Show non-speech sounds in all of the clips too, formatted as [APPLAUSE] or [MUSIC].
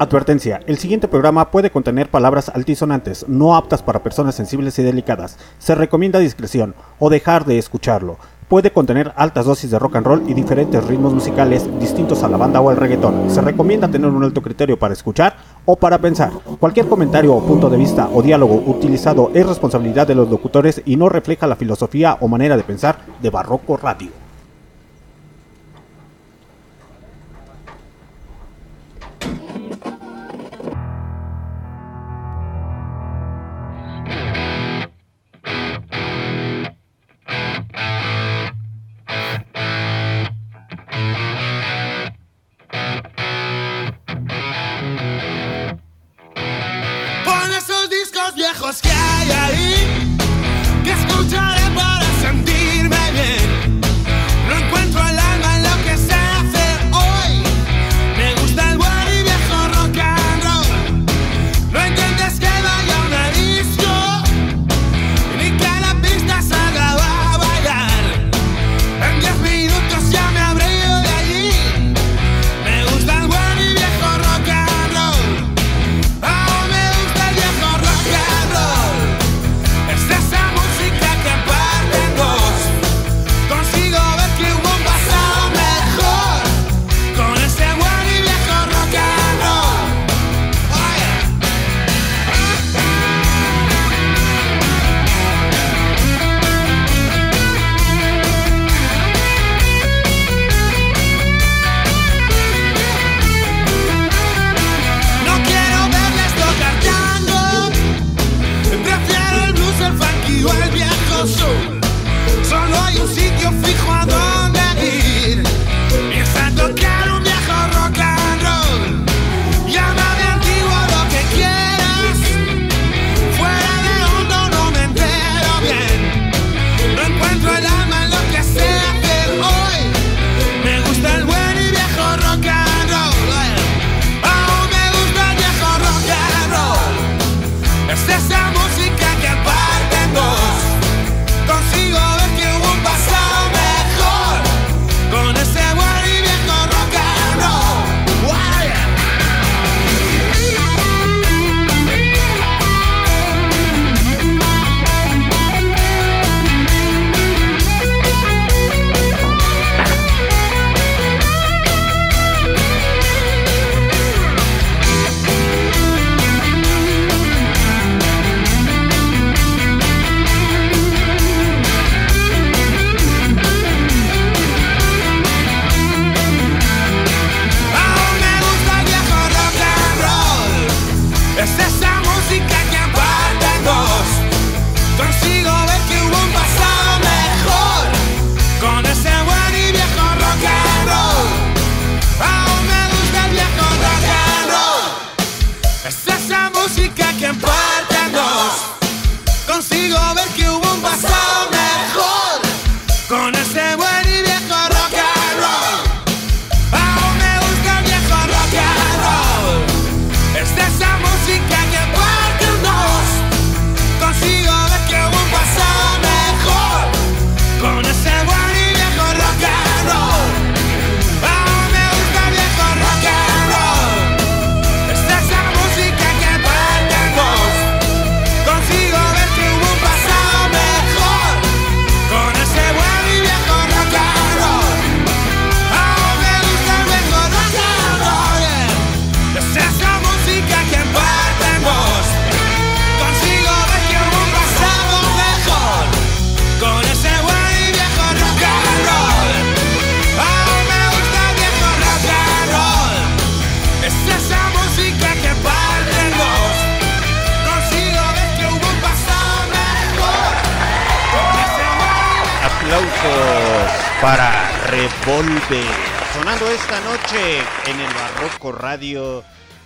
Advertencia, el siguiente programa puede contener palabras altisonantes, no aptas para personas sensibles y delicadas. Se recomienda discreción o dejar de escucharlo. Puede contener altas dosis de rock and roll y diferentes ritmos musicales distintos a la banda o al reggaetón. Se recomienda tener un alto criterio para escuchar o para pensar. Cualquier comentario o punto de vista o diálogo utilizado es responsabilidad de los locutores y no refleja la filosofía o manera de pensar de Barroco Radio. Let's go.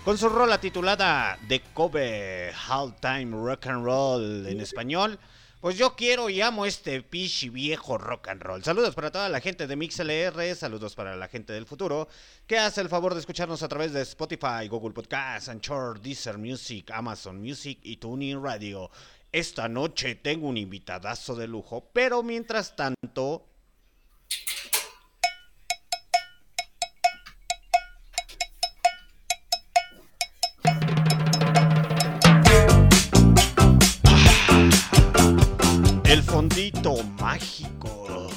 Con su rola titulada The Cover All Time Rock and Roll en español. Pues yo quiero y amo este pichi viejo rock and roll. Saludos para toda la gente de MixLR, saludos para la gente del futuro que hace el favor de escucharnos a través de Spotify, Google Podcasts, Anchor, Deezer Music, Amazon Music y Tuning Radio. Esta noche tengo un invitadazo de lujo, pero mientras tanto fondito mágico.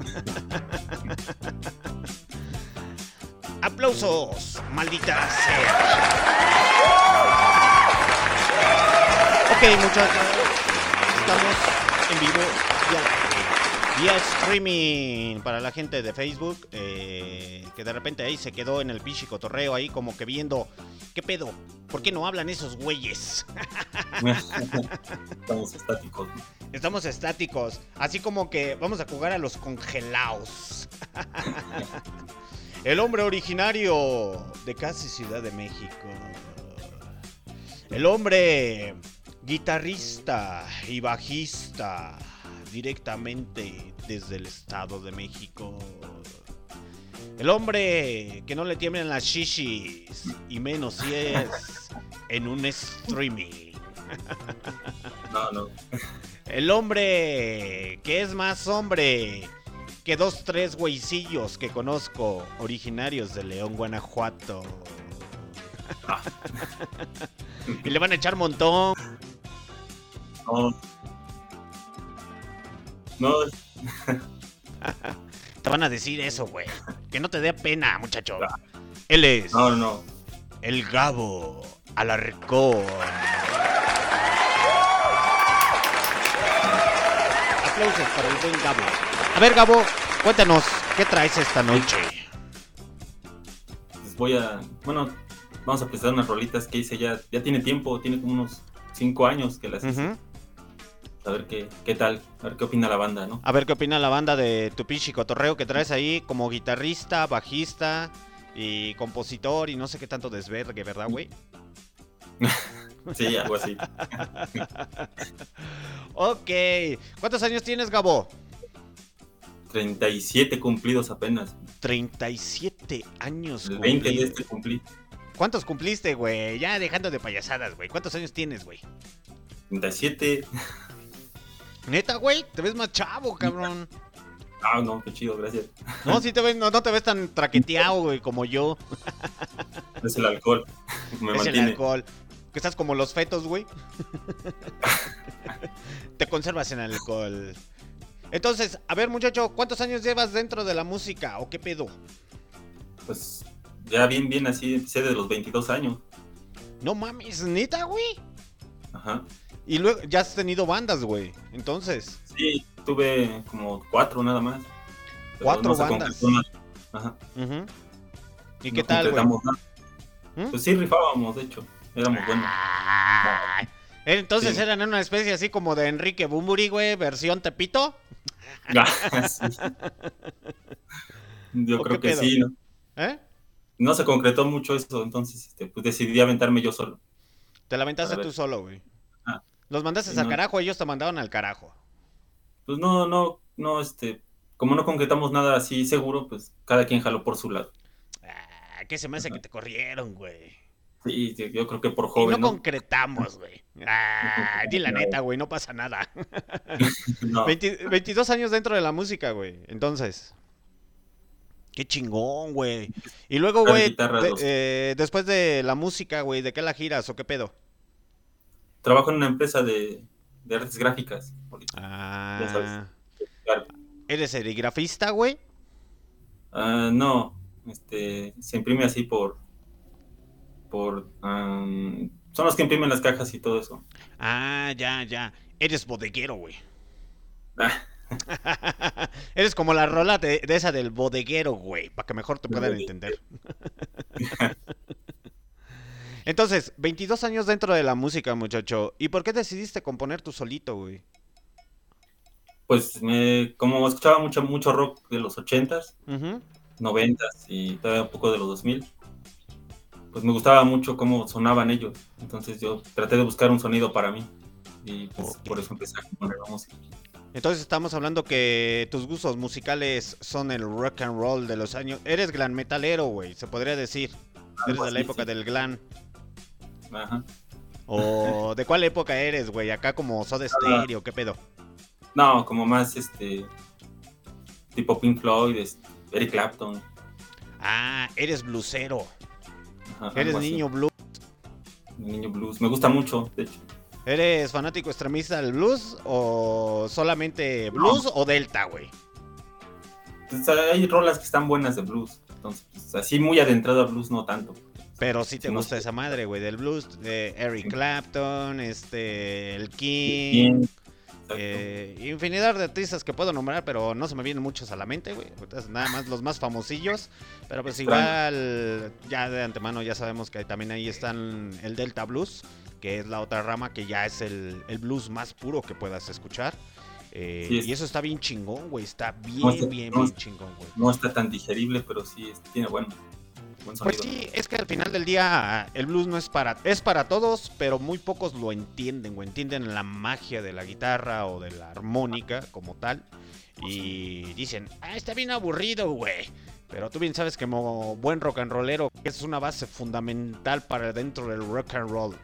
[LAUGHS] Aplausos, maldita sea. Ok, muchachos. Estamos en vivo ya. Vía streaming para la gente de Facebook. eh, que de repente ahí se quedó en el pichi cotorreo ahí como que viendo. ¿Qué pedo? ¿Por qué no hablan esos güeyes? [LAUGHS] Estamos estáticos. Estamos estáticos. Así como que vamos a jugar a los congelados. [LAUGHS] El hombre originario de casi Ciudad de México. El hombre guitarrista y bajista directamente desde el Estado de México. El hombre que no le tiemblan las shishis y menos si es en un streaming. No, no. El hombre que es más hombre que dos, tres güeycillos que conozco originarios de León, Guanajuato. [LAUGHS] y le van a echar montón. No. No, [LAUGHS] Te van a decir eso, güey. Que no te dé pena, muchacho. Él es no, no. el Gabo Alarcón. Aplausos para el buen Gabo. A ver, Gabo, cuéntanos, ¿qué traes esta noche? Pues voy a. Bueno, vamos a presentar unas rolitas que hice ya. Ya tiene tiempo, tiene como unos 5 años que las hice. A ver qué, qué tal, a ver qué opina la banda, ¿no? A ver qué opina la banda de tu pinche cotorreo que traes ahí como guitarrista, bajista y compositor y no sé qué tanto desvergue, ¿verdad, güey? [LAUGHS] Sí, algo así. [LAUGHS] ok. ¿Cuántos años tienes, Gabo? 37 cumplidos apenas. 37 años. El 20 de cumplidos. este cumplí. ¿Cuántos cumpliste, güey? Ya dejando de payasadas, güey. ¿Cuántos años tienes, güey? 37. Neta, güey, te ves más chavo, cabrón. Ah, no, qué chido, gracias. No, sí te ves, no, no te ves tan traqueteado, güey, como yo. Es el alcohol. Me es el alcohol. Que estás como los fetos, güey. Te conservas en alcohol. Entonces, a ver, muchacho, ¿cuántos años llevas dentro de la música o qué pedo? Pues ya bien, bien así, empecé de los 22 años. No mames, neta, güey. Ajá. Y luego ya has tenido bandas, güey. Entonces, Sí, tuve como cuatro nada más. Pero Cuatro bandas. Ajá. ¿y no qué tal, güey? ¿Mm? Pues sí, rifábamos, de hecho. Éramos buenos. Entonces Sí. eran una especie así como de Enrique Bumburi, güey, versión Tepito. Ah, sí. Yo ¿O creo que pedo? sí, ¿no? ¿Eh? No se concretó mucho eso, entonces este, pues decidí aventarme yo solo. Te la aventaste A ver. tú solo, güey. Los mandaste Sí, al no. carajo, ellos te mandaron al carajo. Pues no, no, no, este, como no concretamos nada así seguro, pues cada quien jaló por su lado. Ah, ¿Qué se me hace Ajá. que te corrieron, güey? Sí, yo creo que por Y joven, no ¿no? concretamos, güey. Ah, di la neta, güey, no pasa nada. [LAUGHS] No, 20 22 años dentro de la música, güey. Entonces. Qué chingón, güey. Y luego, güey, de- eh, después de la música, güey, ¿de qué la giras o qué pedo? Trabajo en una empresa de, de artes gráficas. Ah, Claro. ¿eres serigrafista, güey? Ah, no, este, se imprime así por, por, son los que imprimen las cajas y todo eso. Ah, ya, ya. Eres bodeguero, güey. Ah, [LAUGHS] Eres como la rola de, de esa del bodeguero, güey, para que mejor te puedan entender. [LAUGHS] Entonces, 22 años dentro de la música, muchacho. ¿Y por qué decidiste componer tú solito, güey? Pues me, como escuchaba mucho, mucho rock de los 80s, Ujú. 90s y todavía un poco de los 2000, pues me gustaba mucho cómo sonaban ellos. Entonces yo traté de buscar un sonido para mí y pues por eso empecé a componer la música. Entonces estamos hablando que tus gustos musicales son el rock and roll de los años. Eres glam metalero, güey, se podría decir. Eres de la época sí. del glam. Ajá. ¿O de cuál época eres, güey? Acá como Soda Stereo, ¿qué pedo? No, como más este tipo Pink Floyd, este, Eric Clapton. Ah, eres blusero. ajá, Eres así. niño blue. Niño blues. Me gusta mucho, de hecho. ¿Eres fanático extremista del blues o solamente blues o delta, güey? Pues, hay rolas que están buenas de blues. Entonces, pues, así muy adentrado a blues no tanto. Pero sí te gusta esa madre, güey, del blues, de Eric. Clapton, este, el King, eh, infinidad de artistas que puedo nombrar, pero no se me vienen muchos a la mente, güey. Nada más los más famosillos, pero pues igual, ya de antemano ya sabemos que también ahí están el Delta Blues, que es la otra rama que ya es el, el blues más puro que puedas escuchar. Eh, Sí, es- y eso está bien chingón, güey, está bien, No, está- bien, no, bien chingón, güey. No está tan digerible, pero sí es- tiene buen, buen sonido. Pues sí, es que al final del día el blues no es para es para todos, pero muy pocos lo entienden, o entienden la magia de la guitarra o de la armónica como tal y dicen, "Ah, está bien aburrido, güey." Pero tú bien sabes que como buen rock and rollero, es una base fundamental para dentro del rock and roll,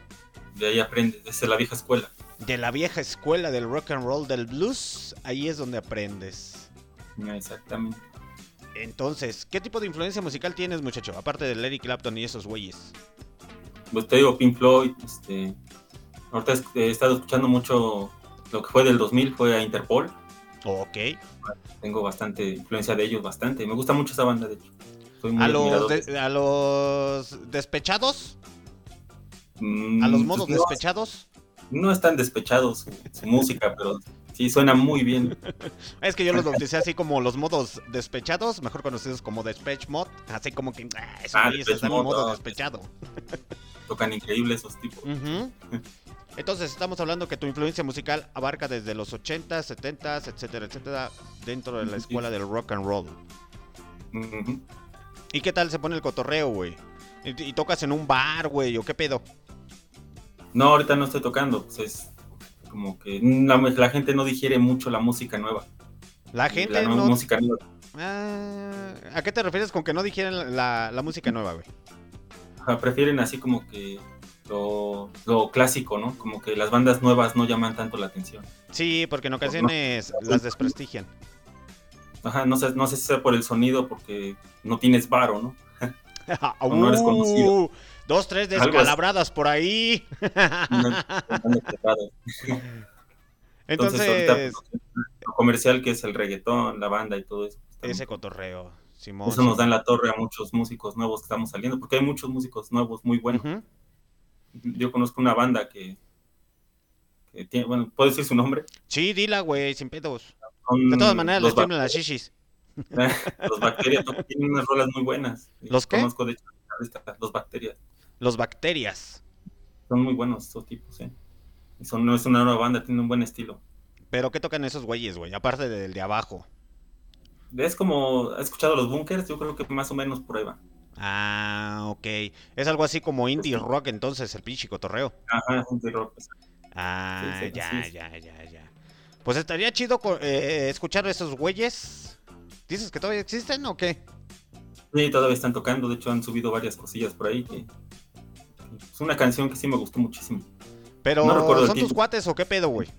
De ahí aprendes, desde la vieja escuela. de la vieja escuela del rock and roll del blues, ahí es donde aprendes. Exactamente. Entonces, ¿qué tipo de influencia musical tienes, muchacho? Aparte de Eric Clapton y esos güeyes. Pues te digo, Pink Floyd, este, ahorita he estado escuchando mucho lo que fue del 2000, fue a Interpol. Ok. Tengo bastante influencia de ellos, bastante. Me gusta mucho esa banda, de hecho. Soy muy A los, de- a los despechados, Mm, a los modos no, despechados. no es tan despechado su, su música, pero sí suena muy bien. [LAUGHS] Es que yo los bauticé así como los modos despechados, mejor conocidos como Despech Mod, así como que ah, esos Ah, en Mode, modo no, despechado. [LAUGHS] Tocan increíble esos tipos. Entonces estamos hablando que tu influencia musical abarca desde los 80s, 70s, etcétera, etcétera, dentro de la escuela del rock and roll. ¿Y qué tal se pone el cotorreo, güey? ¿Y, y tocas en un bar, güey, o qué pedo? No, ahorita no estoy tocando. Pues es como que la, la gente no digiere mucho la música nueva. La gente la no... música nueva. Ah, ¿A qué te refieres con que no digieren la, la música nueva, güey? Ajá, prefieren así como que lo, lo clásico, ¿no? Como que las bandas nuevas no llaman tanto la atención. Sí, porque en ocasiones las desprestigian. Ajá, no sé, no sé si sea por el sonido, porque no tienes varo, ¿no? [LAUGHS] O no eres conocido. Dos, tres descalabradas por ahí. No. [LAUGHS] Entonces, Entonces, pues, lo comercial que es el reggaetón, la banda y todo eso. está ese muy- cotorreo, Simón. Eso nos da en la torre a muchos músicos nuevos que estamos saliendo, porque hay muchos músicos nuevos muy buenos. Yo conozco una banda que, que tiene, bueno, ¿puedo decir su nombre? Sí, dila, güey, sin pedos. Son De todas maneras, los, tiemblan las shishis. [LAUGHS] los bacterias, tienen unas rolas muy buenas. ¿Los qué? Conozco, de hecho, los bacterias. Los bacterias. Son muy buenos estos tipos, ¿eh? Son, no es una nueva banda, tienen un buen estilo. Pero ¿qué tocan esos güeyes, güey? Aparte del de abajo. Es como, ¿has escuchado los bunkers? Yo creo que más o menos va. Ah, ok. Es algo así como indie rock entonces, el pinche cotorreo. Ajá, es de rock. Ah, Sí, sí, ya, ya, ya, ya. Pues estaría chido co- eh, escuchar a esos güeyes. ¿Dices que todavía existen o qué? Sí, todavía están tocando, de hecho han subido varias cosillas por ahí. que- es una canción que sí me gustó muchísimo. Pero, No recuerdo el ¿son tus cuates o qué pedo, güey?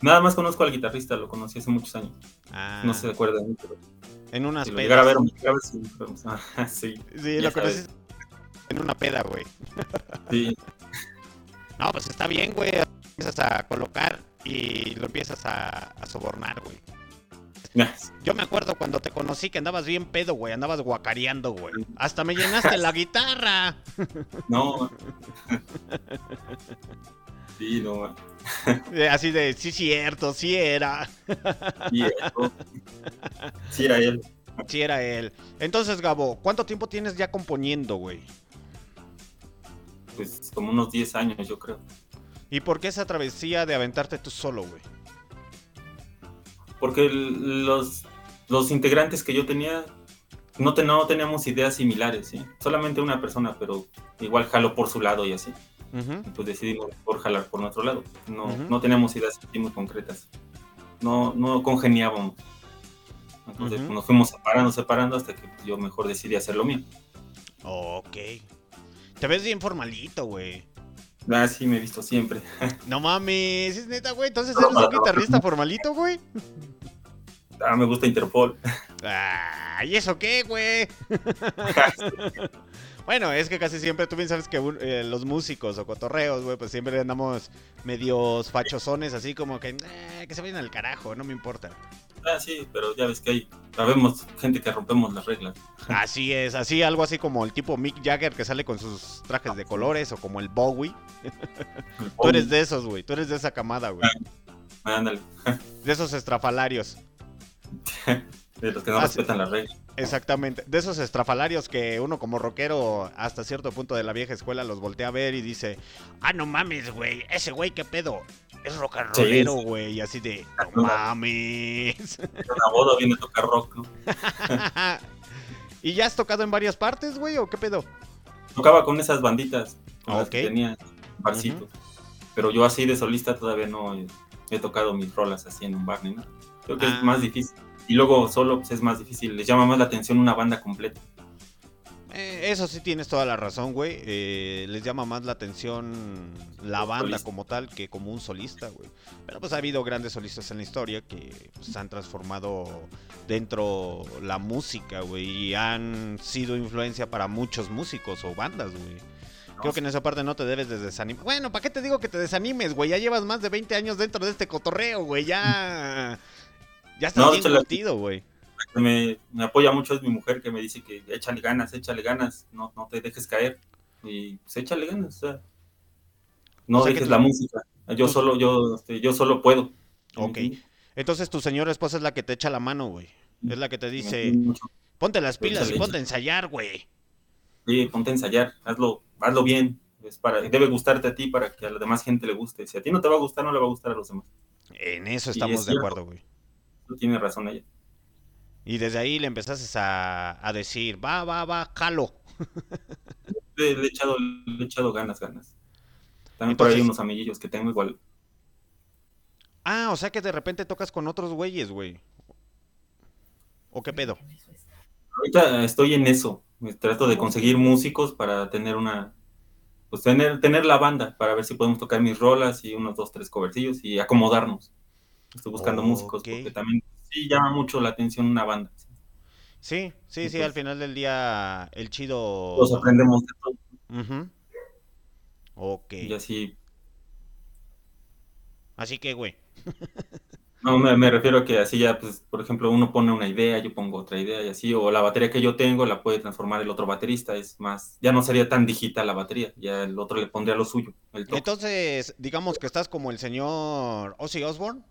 Nada más conozco al guitarrista, lo conocí hace muchos años. Ah, No se acuerda de mí, pero En unas si lo pedas. llegara a ver, o me llegara a ver, sí, sí, lo conociste en una peda, güey. sí. [LAUGHS] No, pues está bien, güey. Empiezas a colocar y lo empiezas a, a sobornar, güey. Yo me acuerdo cuando te conocí que andabas bien pedo, güey. Andabas guacareando, güey. Hasta me llenaste la [LAUGHS] guitarra. No. [LAUGHS] Sí, no. Así de, sí, cierto, sí era. Sí. [LAUGHS] Sí, era él. Sí era él. Entonces, Gabo, ¿cuánto tiempo tienes ya componiendo, güey? Pues como unos 10 años, yo creo. ¿Y por qué esa travesía de aventarte tú solo, güey? Porque el- los, los integrantes que yo tenía no, te- no teníamos ideas similares, ¿sí? Solamente una persona, pero igual jaló por su lado y así. Y pues decidimos por jalar por nuestro lado. No, no teníamos ideas muy concretas. No, no congeniábamos. Entonces nos fuimos separando, separando hasta que yo mejor decidí hacer lo mío. Ok. Te ves bien formalito, güey. Ah, sí, me he visto siempre. [LAUGHS] No mames, es neta, güey. Entonces eres un guitarrista formalito, güey. Ah, me gusta Interpol. Ah, ¿y eso qué, güey? [LAUGHS] Bueno, es que casi siempre, tú bien sabes que eh, los músicos o cotorreos, güey, pues siempre andamos medios fachosones, así como que, eh, que se vayan al carajo, no me importa. Ah, sí, pero ya ves que hay, sabemos gente que rompemos las reglas. Así es, así, algo así como el tipo Mick Jagger que sale con sus trajes de colores o como el Bowie. tú eres de esos, güey, tú eres de esa camada, güey. Ah, ándale. [LAUGHS] de esos estrafalarios. [LAUGHS] de los que no respetan las reglas. Exactamente. De esos estrafalarios que uno como rockero hasta cierto punto de la vieja escuela los voltea a ver y dice, ah, no mames, güey, ese güey, ¿qué pedo? Es rock and rollero, güey, así de, no mames. Una boda viene a tocar rock, ¿no? [LAUGHS] ¿Y ya has tocado en varias partes, güey, o qué pedo? Tocaba con esas banditas, con las que tenía barcitos. Pero yo así de solista todavía no he, he tocado mis rolas así en un bar ni nada. Creo que Ah. es más difícil. Y luego solo pues, es más difícil, les llama más la atención una banda completa. Eh, eso sí tienes toda la razón, güey. Eh, les llama más la atención la banda como tal que como un solista, güey. Pero pues ha habido grandes solistas en la historia que pues, han transformado dentro la música, güey. Y han sido influencia para muchos músicos o bandas, güey. Creo que en esa parte no te debes de desanimar. Bueno, ¿para qué te digo que te desanimes, güey? Ya llevas más de 20 años dentro de este cotorreo, güey. Ya... Ya estás No, bien curtido, güey. La que me, me apoya mucho es mi mujer que me dice que échale ganas, échale ganas, no, no te dejes caer. Y pues échale ganas, o sea, no O sea que dejes tú- la música. Yo tú- solo, yo, este, yo solo puedo. Ok. Entonces tu señora esposa es la que te echa la mano, güey. Es la que te dice, ponte las pilas y ponte a ensayar, güey. Sí, ponte a ensayar, hazlo, hazlo bien. Es para, debe gustarte a ti para que a la demás gente le guste. Si a ti no te va a gustar, no le va a gustar a los demás. En eso estamos es de acuerdo, güey. No tiene razón ella. Y desde ahí le empezaste a, a decir, va, va, va, jalo. [LAUGHS] Le, le he echado, le he echado ganas, ganas. También por ahí Entonces- unos amiguillos que tengo igual. Ah, o sea que de repente tocas con otros güeyes, güey. ¿O qué pedo? Ahorita estoy en eso. Me Trato de conseguir músicos para tener una. Pues tener, tener la banda, para ver si podemos tocar mis rolas y unos dos, tres covercillos y acomodarnos. Estoy buscando músicos Ok. porque también sí llama mucho la atención una banda. Sí, sí, sí, al final del día el chido... Todos aprendemos de todo. Ujú. Ok. Y así. Así que, güey. [LAUGHS] No, me, me refiero a que así ya, pues, por ejemplo, uno pone una idea, yo pongo otra idea y así, o la batería que yo tengo la puede transformar el otro baterista, es más, ya no sería tan digital la batería, ya el otro le pondría lo suyo, el. Entonces, digamos que estás como el señor Ozzy Osbourne.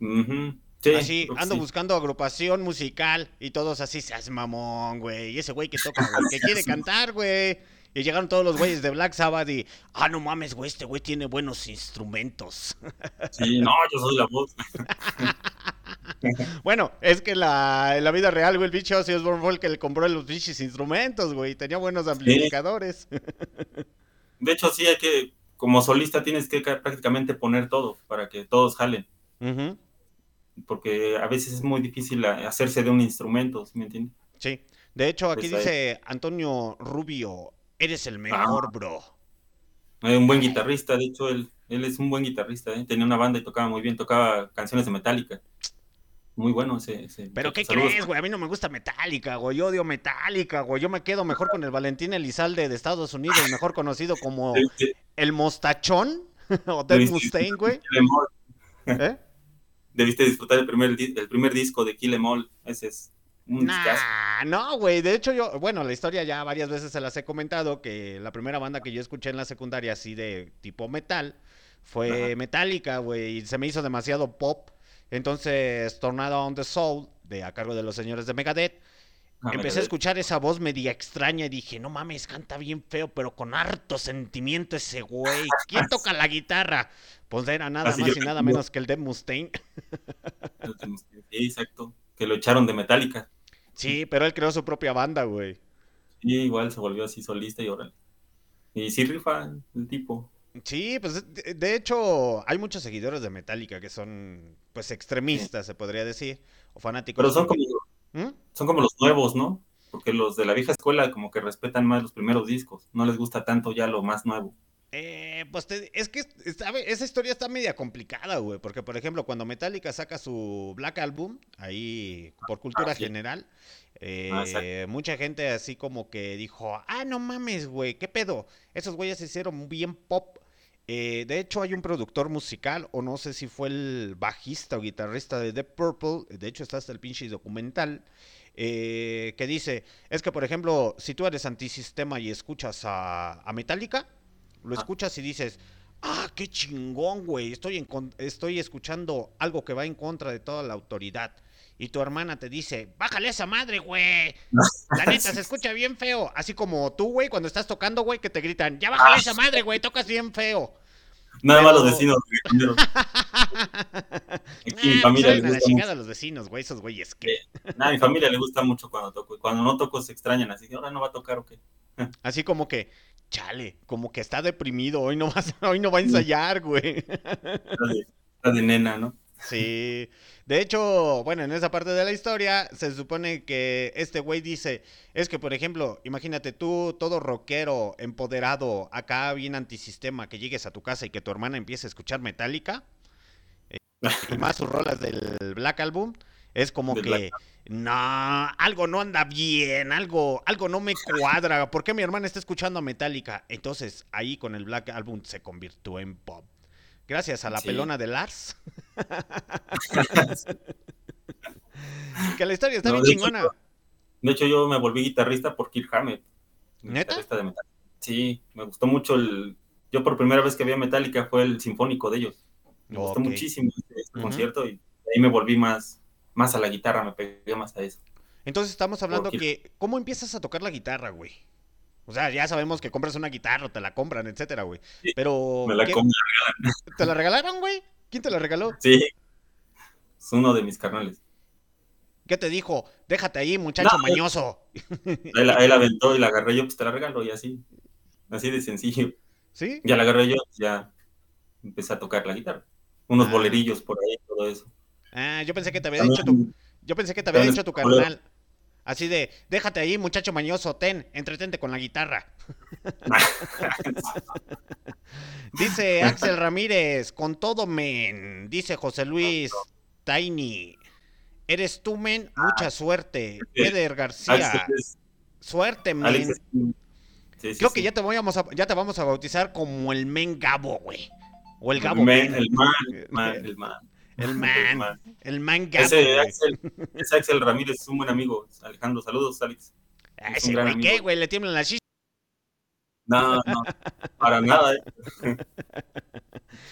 Ujú. Sí, así, ando sí. buscando agrupación musical y todos así se hace mamón, güey. Y ese güey que toca, güey, que quiere [LAUGHS] cantar, güey. Y llegaron todos los güeyes de Black Sabbath y, ah, no mames, güey, este güey tiene buenos instrumentos. [LAUGHS] Sí, no, yo soy la voz. [LAUGHS] bueno, es que la, en la vida real, güey, el bicho Ozzy Osbourne fue el que le compró los bichos instrumentos, güey. Tenía buenos amplificadores. De hecho, sí hay que, como solista tienes que ca- prácticamente poner todo para que todos jalen, Ujú, porque a veces es muy difícil hacerse de un instrumento, ¿sí me entiendes? Sí. De hecho, aquí Pues ahí- dice Antonio Rubio, eres el mejor, Ah. bro. Es un buen guitarrista, de hecho, él, él es un buen guitarrista, ¿eh? tenía una banda y tocaba muy bien, tocaba canciones de Metallica. Muy bueno ese. ese ¿Pero qué Saludos. crees, güey? A mí no me gusta Metallica, güey. Yo odio Metallica, güey. Yo me quedo mejor con el Valentín Elizalde de Estados Unidos, mejor conocido como [LAUGHS] el Mostachón [LAUGHS] o Dead Mustaine, güey. [LAUGHS] ¿Eh? Debiste disfrutar el primer, el primer disco de Kill 'Em All. Ese es un. Nah, no, güey. De hecho, yo, bueno, la historia ya varias veces se las he comentado que la primera banda que yo escuché en la secundaria así de tipo metal fue Ajá. Metallica, güey. Y se me hizo demasiado pop. Entonces, Tornado on the Soul, de a cargo de los señores de Megadeth. Empecé a escuchar esa voz media extraña y dije, no mames, canta bien feo, pero con harto sentimiento ese güey. ¿Quién toca la guitarra? Pues era nada Así más yo y nada menos que el Dead Mustaine. [LAUGHS] Sí, exacto. Que lo echaron de Metallica. Sí, pero él creó su propia banda, güey. Y igual se volvió así solista y ahora. Y sí rifa el tipo. Sí, pues de, de hecho hay muchos seguidores de Metallica que son pues extremistas, se podría decir, o fanáticos. Pero son como. Son como los nuevos, ¿no? Porque los de la vieja escuela como que respetan más los primeros discos. No les gusta tanto ya lo más nuevo. Eh, pues te- es que esa historia está media complicada, güey, porque por ejemplo cuando Metallica saca su Black Album, ahí por cultura Ah, sí. general, Eh, mucha gente así como que dijo, ah, no mames, güey, ¿qué pedo? Esos güeyes se hicieron bien pop. Eh, de hecho, hay un productor musical, o no sé si fue el bajista o guitarrista de The Purple, de hecho está hasta el pinche documental, eh, que dice, es que por ejemplo, si tú eres antisistema y escuchas a, a Metallica, lo escuchas y dices, ah, qué chingón, güey, estoy, estoy escuchando algo que va en contra de toda la autoridad y tu hermana te dice, bájale esa madre, güey. La neta se [LAUGHS] escucha bien feo. Así como tú, güey, cuando estás tocando, güey, que te gritan, ya bájale esa madre, güey, tocas bien feo. Nada más los vecinos. [LAUGHS] Aquí mi familia le gusta chingada a los vecinos, güey, esos güeyes que. Nada, a mi familia le gusta mucho cuando toco. Cuando no toco se extrañan, así que ahora no va a tocar o qué. [LAUGHS] así como que, chale, como que está deprimido, hoy no va, [LAUGHS] hoy no va a ensayar, güey. Está de nena, ¿no? Sí. De hecho, bueno, en esa parte de la historia se supone que este güey dice, es que por ejemplo, imagínate tú, todo rockero, empoderado, acá bien antisistema, que llegues a tu casa y que tu hermana empiece a escuchar Metallica, eh, y más sus rolas del Black Album, es como que, no, algo no anda bien, algo, algo no me cuadra, ¿por qué mi hermana está escuchando Metallica? Entonces ahí con el Black Album se convirtió en pop. Gracias a la pelona de Lars. [LAUGHS] [LAUGHS] que la historia está bien chingona. de hecho, yo me volví guitarrista por Kirk Hammett. ¿Neta? De sí, me gustó mucho el... Yo por primera vez que vi a Metallica fue el sinfónico de ellos. Me gustó muchísimo este, este concierto y ahí me volví más, más a la guitarra, me pegué más a eso. Entonces estamos hablando que... ¿Cómo empiezas a tocar la guitarra, güey? O sea, ya sabemos que compras una guitarra, te la compran, etcétera, güey. Pero. Me la. [LAUGHS] ¿Te la regalaron, güey? ¿Quién te la regaló? Sí. Es uno de mis carnales. ¿Qué te dijo? Déjate ahí, muchacho mañoso. [LAUGHS] Él, la aventó y la agarré yo, pues te la regalo y así. Así de sencillo. ¿Sí? Ya la agarré yo, ya empecé a tocar la guitarra. Unos ah. bolerillos por ahí, todo eso. Ah, yo pensé que te había dicho tu. Yo pensé que te había dicho tu carnal. Así de, déjate ahí, muchacho mañoso, ten, entretente con la guitarra. [LAUGHS] Dice Axel Ramírez, con todo, men. Dice José Luis Tiny. Eres tú, men, mucha suerte. Eder García. Suerte, men. Creo que ya te, vamos a, ya te vamos a bautizar como el men Gabo, güey. O el Gabo. Men, el man, el man. El [LAUGHS] man. El man ese Axel, ese Axel Ramírez es un buen amigo. Alejandro, saludos, Alex. Ah, ese güey, ¿qué, güey? ¿Le tiemblan las chistes? No, no, para nada, eh.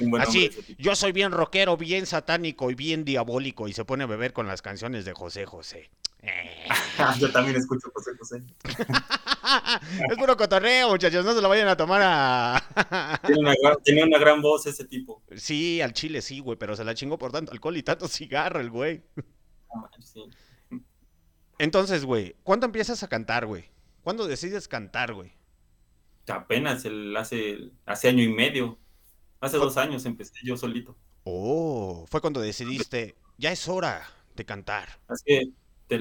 [LAUGHS] Así, yo soy bien rockero, bien satánico y bien diabólico y se pone a beber con las canciones de José José. [LAUGHS] yo también escucho José José. [LAUGHS] es puro cotorreo, muchachos, no se lo vayan a tomar a... [LAUGHS] Tenía una, gran, voz ese tipo. Sí, al chile sí, güey, pero se la chingó por tanto alcohol y tanto cigarro el güey. Entonces, güey, ¿cuándo empiezas a cantar, güey? ¿Cuándo decides cantar, güey? Apenas el, hace, hace año y medio. Hace dos años empecé yo solito. Oh, fue cuando decidiste, ya es hora de cantar. Así que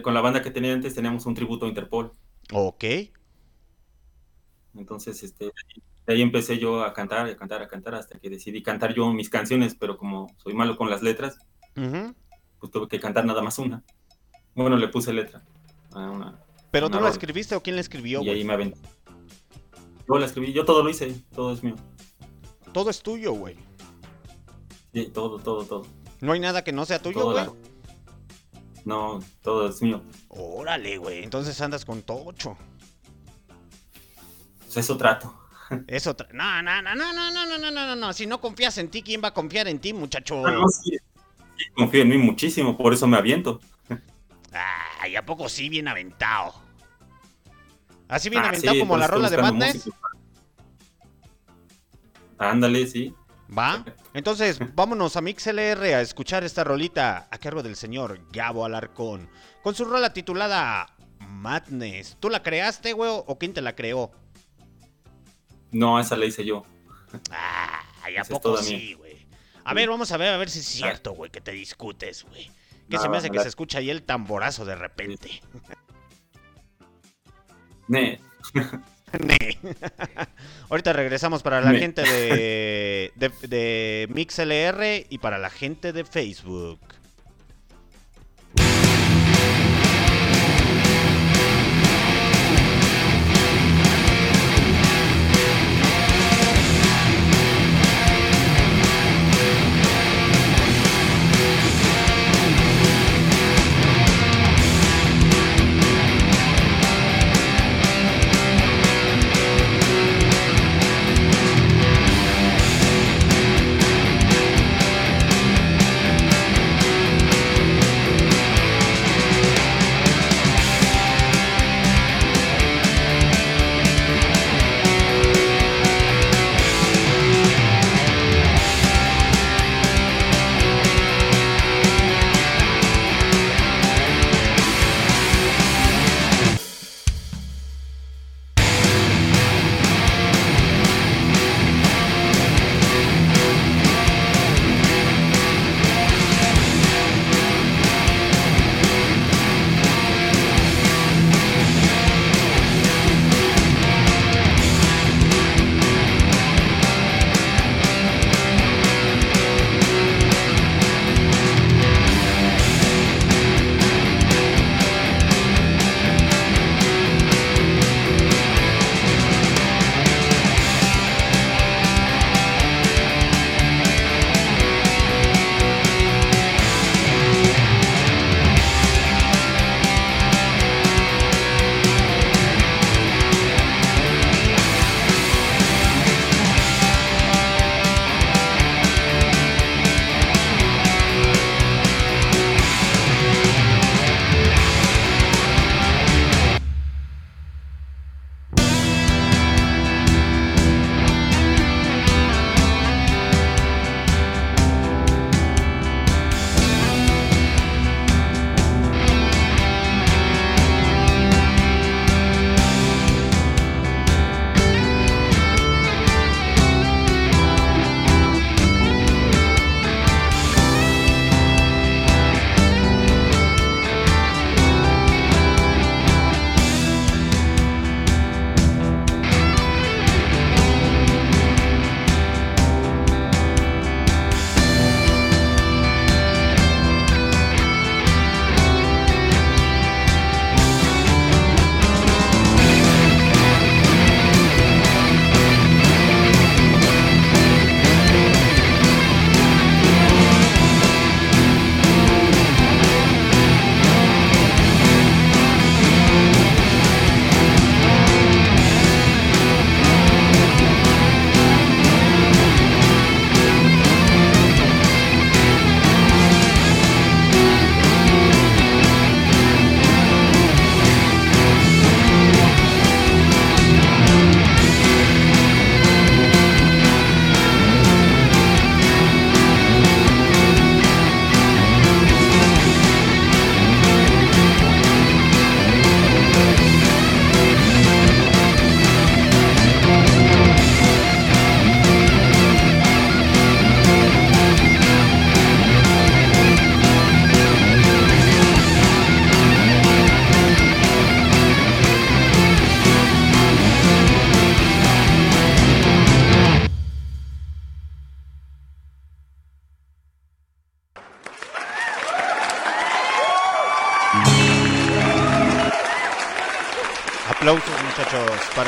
con la banda que tenía antes teníamos un tributo a Interpol. Ok. Entonces, este, de ahí empecé yo a cantar, a cantar, a cantar, hasta que decidí cantar yo mis canciones, pero como soy malo con las letras, pues tuve que cantar nada más una. Bueno, le puse letra a una. ¿Pero tú la escribiste o quién la escribió? Y ahí me aventé. Yo la escribí, yo todo lo hice, todo es mío. Todo es tuyo, güey. Sí, todo, todo, todo. ¿No hay nada que no sea tuyo, güey? No, todo es mío. Órale, güey. Entonces andas con tocho. Pues eso trato. Eso trato. No, no, no, no, no, no, no, no, no, no. Si no confías en ti, ¿quién va a confiar en ti, muchacho? No, no, sí. confío en mí muchísimo, por eso me aviento. Ay, ¿a poco sí bien aventado? Así bien ah, aventado como la rola de Madness. Ándale, sí. ¿Va? Entonces, vámonos a MixLR a escuchar esta rolita a cargo del señor Gabo Alarcón, con su rola titulada Madness. ¿Tú la creaste, güey, o quién te la creó? No, esa la hice yo. Ay, ¿a poco sí, güey? A ver, vamos a ver, a ver si es cierto, güey, que te discutes, güey. Que se me hace que se escucha ahí el tamborazo de repente. Ne. [LAUGHS] [LAUGHS] [LAUGHS] Ahorita regresamos para la gente de, de, de MixLR y para la gente de Facebook.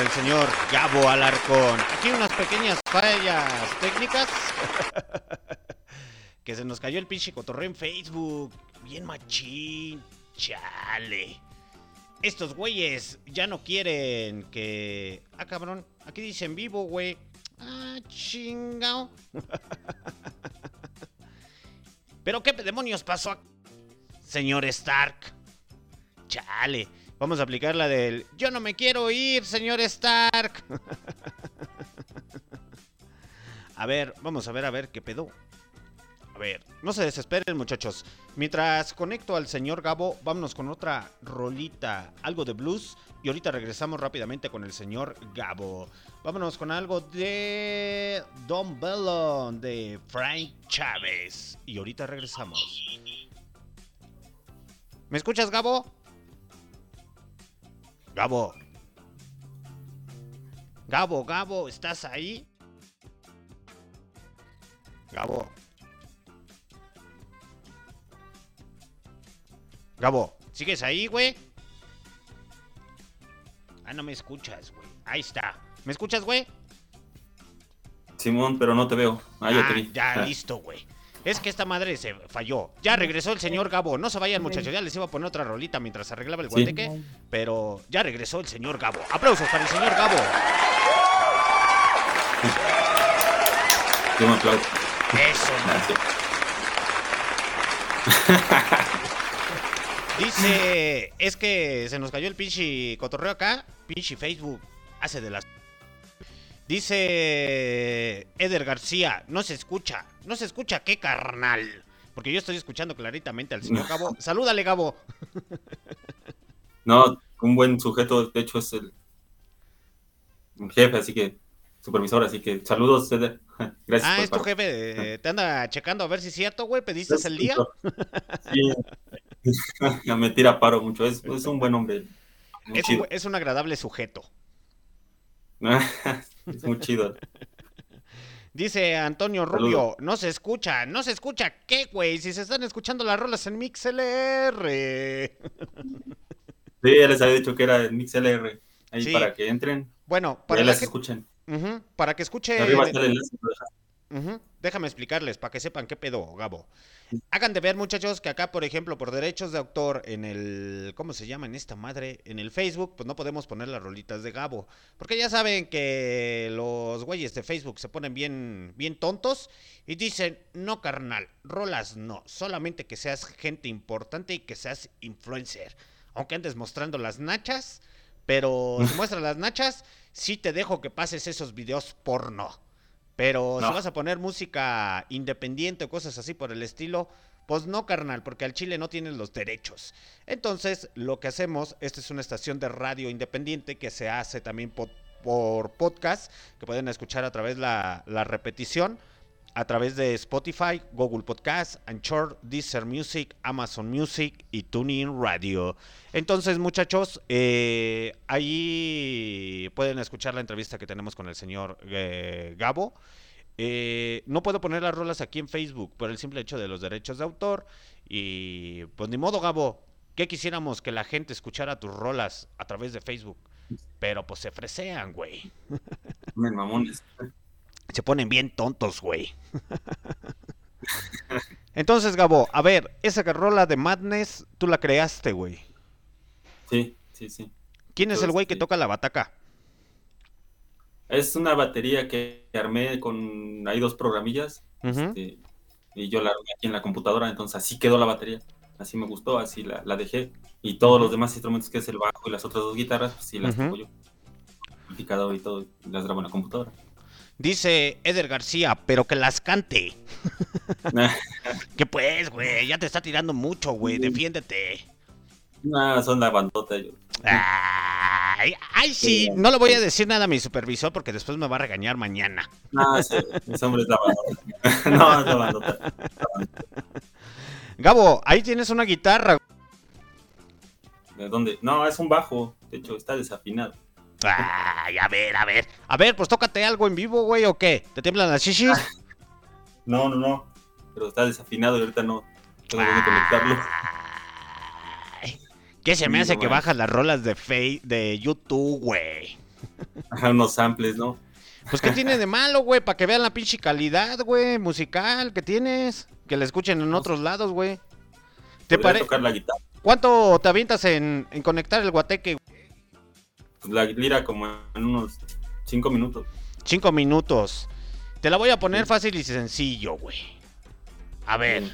El señor Gabo Alarcón. Aquí unas pequeñas fallas técnicas. [LAUGHS] que se nos cayó el pinche cotorreo en Facebook. Bien machín. Chale. Estos güeyes ya no quieren que... Ah, cabrón. Aquí dice en vivo, güey. Ah, chingao. [LAUGHS] Pero qué demonios pasó, señor Stark. Chale. Vamos a aplicar la del Yo no me quiero ir, señor Stark. [LAUGHS] a ver, vamos a ver, a ver qué pedo. A ver, no se desesperen, muchachos. Mientras conecto al señor Gabo, vámonos con otra rolita, algo de blues. Y ahorita regresamos rápidamente con el señor Gabo. Vámonos con algo de Don Bellon, de Frank Chávez. Y ahorita regresamos. ¿Me escuchas, Gabo? Gabo. Gabo, Gabo, ¿estás ahí? Gabo. Gabo, ¿sigues ahí, güey? Ah, no me escuchas, güey. Ahí está. ¿Me escuchas, güey? Simón, pero no te veo. Ah, ya te vi. Ya, listo, güey. Es que esta madre se falló. Ya regresó el señor Gabo. No se vayan, muchachos. Ya les iba a poner otra rolita mientras arreglaba el guanteque. Pero ya regresó el señor Gabo. Aplausos para el señor Gabo. Yo me aplaudo. Eso, [LAUGHS] Dice, es que se nos cayó el pinche cotorreo acá. Pinche Facebook hace de las Dice Eder García, no se escucha, no se escucha qué carnal. Porque yo estoy escuchando claritamente al señor [LAUGHS] Gabo. Salúdale, Gabo. No, un buen sujeto, de hecho, es el jefe, así que, supervisor, así que saludos, Eder. [LAUGHS] Gracias. Ah, es tu jefe, [LAUGHS] te anda checando a ver si es cierto, güey, pediste el día. Sí, me tira paro mucho, es, un buen hombre. Es un, es un agradable sujeto. Es muy [LAUGHS] chido. Dice Antonio Rubio, no se escucha, no se escucha, ¿qué, güey? Si se están escuchando las rolas en MixLR. [LAUGHS] Sí, ya les había dicho que era en MixLR, ahí para que entren. Bueno, para que las escuchen. para que escuchen. Arriba está el enlace, Déjame explicarles para que sepan qué pedo, Gabo. Hagan de ver, muchachos, que acá, por ejemplo, por derechos de autor en el. ¿Cómo se llama en esta madre? En el Facebook, pues no podemos poner las rolitas de Gabo. Porque ya saben que los güeyes de Facebook se ponen bien, bien tontos y dicen: No, carnal, rolas no. Solamente que seas gente importante y que seas influencer. Aunque andes mostrando las nachas, pero [LAUGHS] si muestras las nachas, sí te dejo que pases esos videos porno. Pero si vas a poner música independiente o cosas así por el estilo, pues no, carnal, porque al Chile no tienen los derechos. Entonces, lo que hacemos, esta es una estación de radio independiente que se hace también por, podcast, que pueden escuchar a través de la, la repetición a través de Spotify, Google Podcast, Anchor, Deezer Music, Amazon Music y TuneIn Radio. Entonces, muchachos, eh, ahí pueden escuchar la entrevista que tenemos con el señor eh, Gabo. Eh, no puedo poner las rolas aquí en Facebook por el simple hecho de los derechos de autor. Y pues ni modo, Gabo. ¿Qué quisiéramos que la gente escuchara tus rolas a través de Facebook? Pero pues se fresean, güey. [LAUGHS] mamones. Se ponen bien tontos, güey. Entonces, Gabo, a ver, esa rola de Madness, tú la creaste, güey. Sí, sí, sí. ¿Quién es el güey que toca la bataca? Es una batería que armé con. Hay dos programillas. Este, y yo la armé aquí en la computadora, entonces así quedó la batería. Así me gustó, así la, dejé. Y todos los demás instrumentos, que es el bajo y las otras dos guitarras, pues sí las tengo yo. Amplificador y todo, las grabo en la computadora. Dice Eder García, pero que las cante. [LAUGHS] que pues, güey, ya te está tirando mucho, güey, defiéndete. No, son la bandota yo. Ay, ay, sí, no le voy a decir nada a mi supervisor porque después me va a regañar mañana. No, ese, hombre es la bandota. [LAUGHS] no, es la bandota. Gabo, ahí tienes una guitarra. ¿De dónde? No, es un bajo. De hecho, está desafinado. Ay, a ver, a ver. A ver, pues tócate algo en vivo, güey, ¿o qué? ¿Te tiemblan las shishis? No, no, no. Pero está desafinado y ahorita no. Tengo que conectarlo. ¿Qué se me hace que bajas las rolas de, Face, de YouTube, güey? Ajá, unos samples, ¿no? Pues, ¿qué tiene de malo, güey? Para que vean la pinche calidad, güey, musical que tienes. Que la escuchen en otros lados, güey. ¿Te Podría pare... tocar la guitarra. ¿Cuánto te avientas en, en conectar el guateque? Pues la lira como en unos cinco minutos. Cinco minutos. Te la voy a poner Sí. fácil y sencillo, güey. A ver, Sí.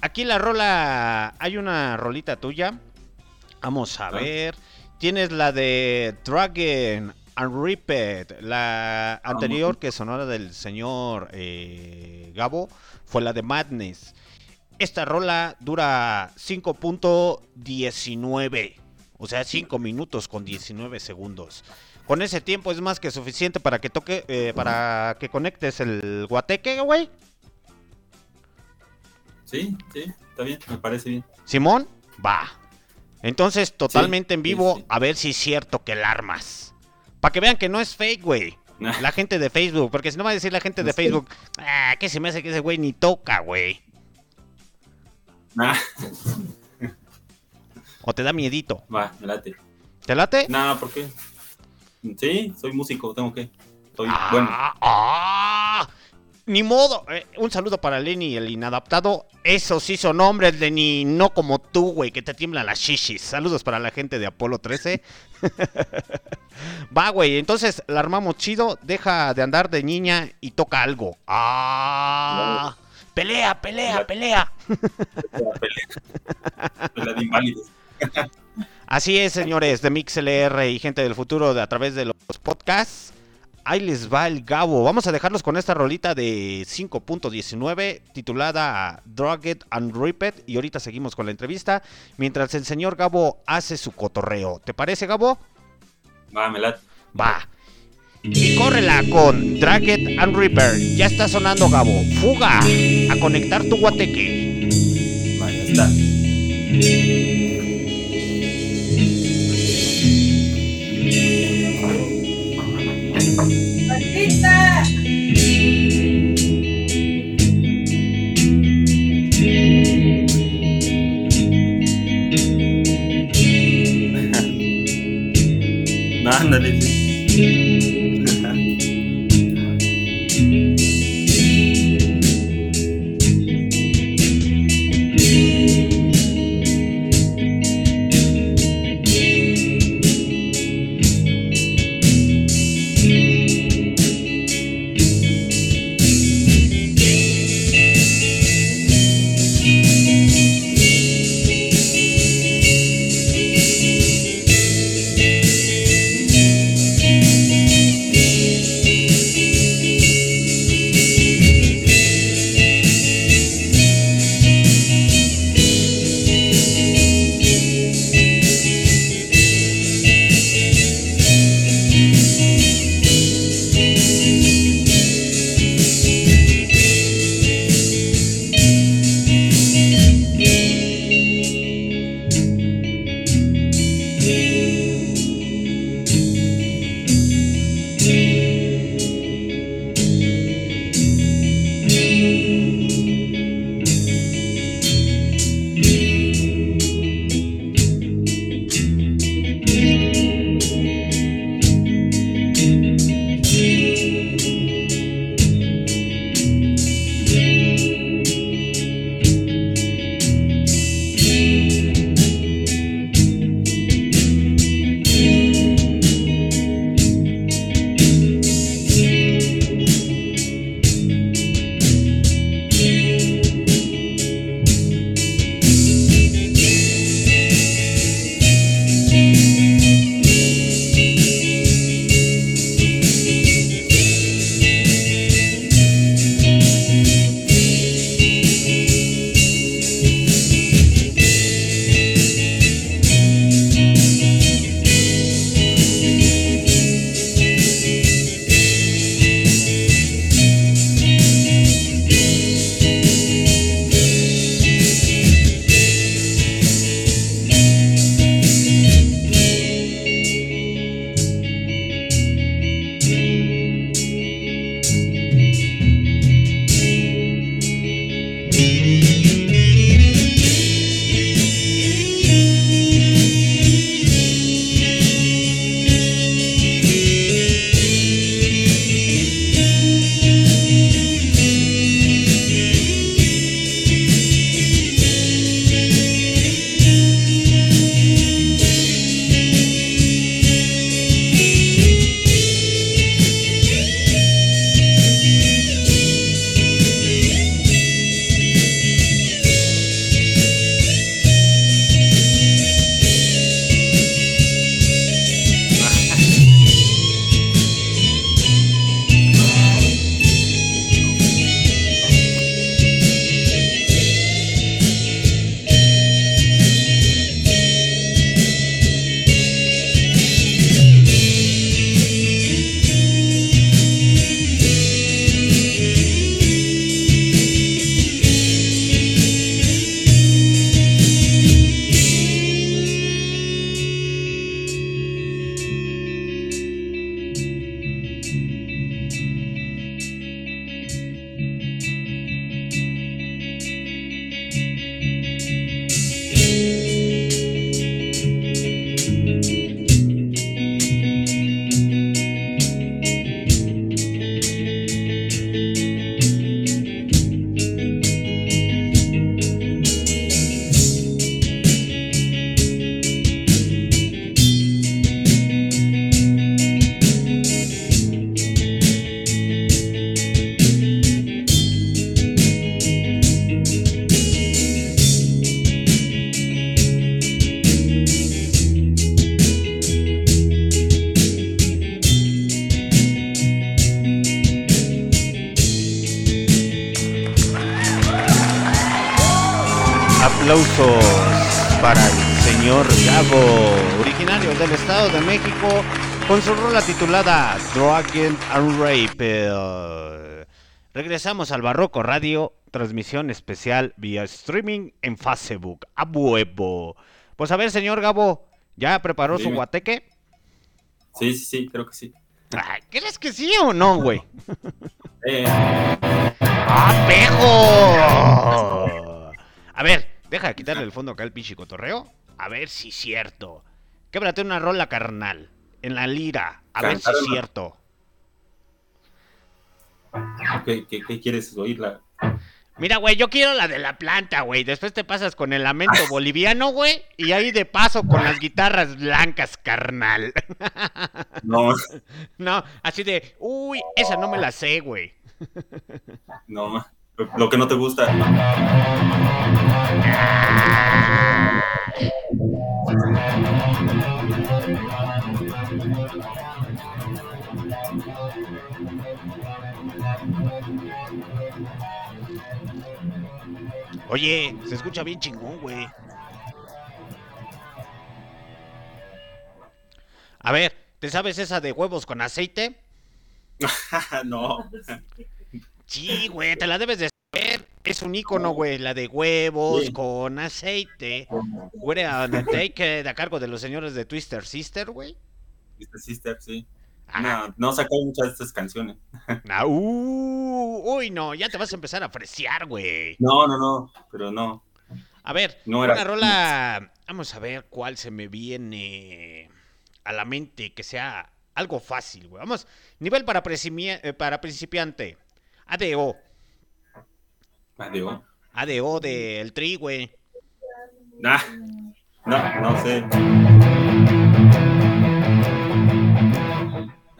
aquí la rola. Hay una rolita tuya. Vamos a ver. Tienes la de Dragon and Repeat. La anterior que sonó la del señor eh, Gabo fue la de Madness. Esta rola dura 5.19. O sea, 5 minutos con 19 segundos. Con ese tiempo es más que suficiente para que toque, eh, para que conectes el guateque, güey. Sí, sí, está bien, me parece bien. Simón, va. Entonces, totalmente en vivo, sí. a ver si es cierto que la armas. Para que vean que no es fake, güey. La gente de Facebook, porque si no va a decir la gente de No. Facebook, ah, que se me hace que ese güey ni toca, güey. Ah, O te da miedito. va, me late. ¿Te late? Nada, ¿por qué? Sí, soy músico, tengo que. Soy ah, bueno. ah, ni modo. Eh, un saludo para Lenny, el inadaptado. Esos sí son hombres, Lenny, no como tú, güey, que te tiemblan las shishis. Saludos para la gente de Apolo 13. [LAUGHS] Va, güey, entonces la armamos chido, deja de andar de niña y toca algo. Ah, pelea, pelea, pelea. La pelea. Pelea de inválidos. Así es, señores de MixLR y gente del futuro de a través de los podcasts. Ahí les va el Gabo. Vamos a dejarlos con esta rolita de 5.19 titulada Drugged and Ripped. Y ahorita seguimos con la entrevista mientras el señor Gabo hace su cotorreo. ¿Te parece, Gabo? Va, me late. Va. Y córrela con Dragged and Reaper. Ya está sonando, Gabo. Fuga a conectar tu guateque. Va, ya está. No, ándale, sí. Titulada Dragon and Rape. Regresamos al Barroco Radio, transmisión especial vía streaming en Facebook, a huevo. Pues a ver, señor Gabo, ¿ya preparó su guateque? Sí, sí, sí, creo que sí. ¿Crees que sí o no, güey? [LAUGHS] Eh, ¡Ah, pejo! A ver, deja de quitarle el fondo acá al pinche cotorreo. A ver si es cierto. Québrate una rola carnal. En la lira. A ver si es cierto. ¿qué, qué, qué quieres oírla? Mira, güey, yo quiero la de la planta, güey. Después te pasas con el lamento boliviano, güey. Y ahí de paso con las guitarras blancas, carnal. [LAUGHS] No, No, así de, uy, esa no me la sé, güey. no, lo que no te gusta. Oye, se escucha bien chingón, güey. A ver, ¿te sabes esa de huevos con aceite? [LAUGHS] no, Sí, güey, te la debes de saber. Es un icono, güey, la de huevos Sí. con aceite. Güey, a cargo de los señores de Twister Sister, güey. Mr. Sister, sí. No, no sacó muchas de estas canciones. [LAUGHS] ah, uh, uy, no, ya te vas a empezar a apreciar, güey. No, no, no, pero no. A ver, No era- una rola. Vamos a ver cuál se me viene a la mente que sea algo fácil, güey. Vamos, nivel para, eh, para principiante. ADO. Adiós. ADO del Tri, güey. Ah, no, no sé.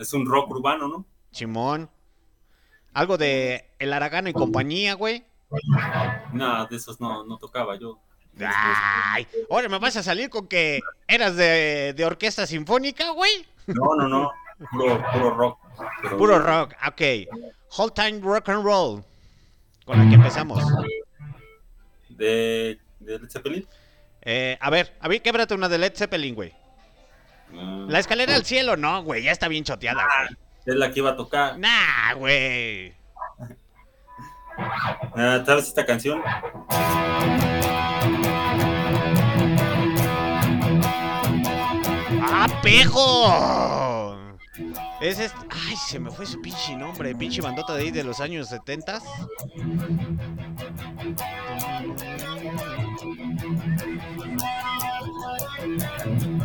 Es un rock urbano, ¿no? Simón. Algo de El Aragano y compañía, güey. No, de esos no, no tocaba yo. Ay, ahora me vas a salir con que eras de, de orquesta sinfónica, güey. No, no, no. Puro, puro rock. Pero- Puro rock, ok. Whole time rock and roll. Con la que empezamos. ¿De, de Led Zeppelin? Eh, a ver, a ver, québrate una de Led Zeppelin, güey. Ah, La escalera al cielo, no, güey, ya está bien choteada, güey. es la que iba a tocar. Nah, güey. Ah, ¿Sabes esta canción? ¡Ah, pejo! Es este... Ay, se me fue su pinche nombre, pinche bandota de ahí de los años 70.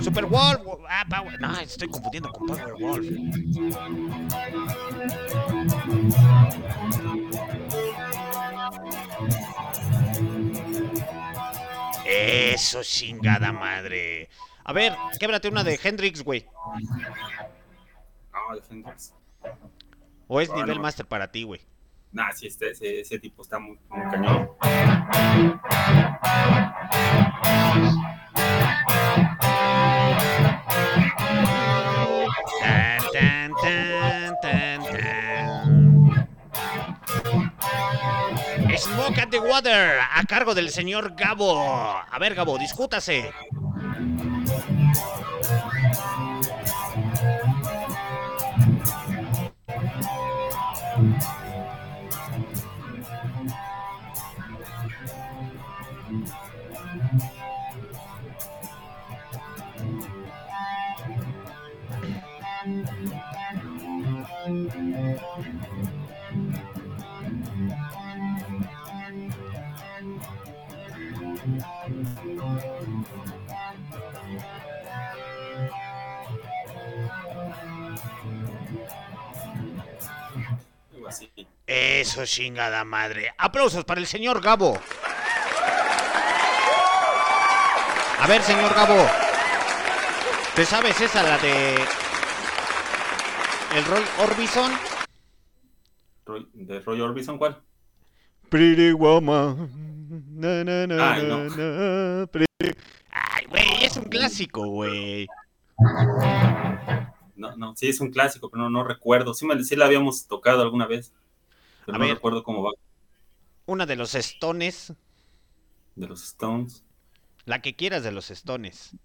Super Wolf. Ah, Power. No, estoy confundiendo con Power Wolf. Eso, chingada madre. A ver, québrate una de Hendrix, güey. No, de Hendrix. O es nivel no. master para ti, güey. Nah, sí, este, ese, ese tipo está muy, muy cañón. Smoke at the Water, a cargo del señor Gabo. A ver, Gabo, discútase. Eso, chingada madre. Aplausos para el señor Gabo. A ver, señor Gabo. ¿Te sabes esa, la de. El Roy Orbison? Roy- ¿De Roy Orbison cuál? Pretty woman. Na, na, na, Ay, no. pretty- Ay, güey, es un clásico, güey. No, no, sí es un clásico, pero no, no recuerdo. Sí, me, sí la habíamos tocado alguna vez, pero A no ver. recuerdo cómo va. Una de los Stones. De los Stones. La que quieras de los Stones.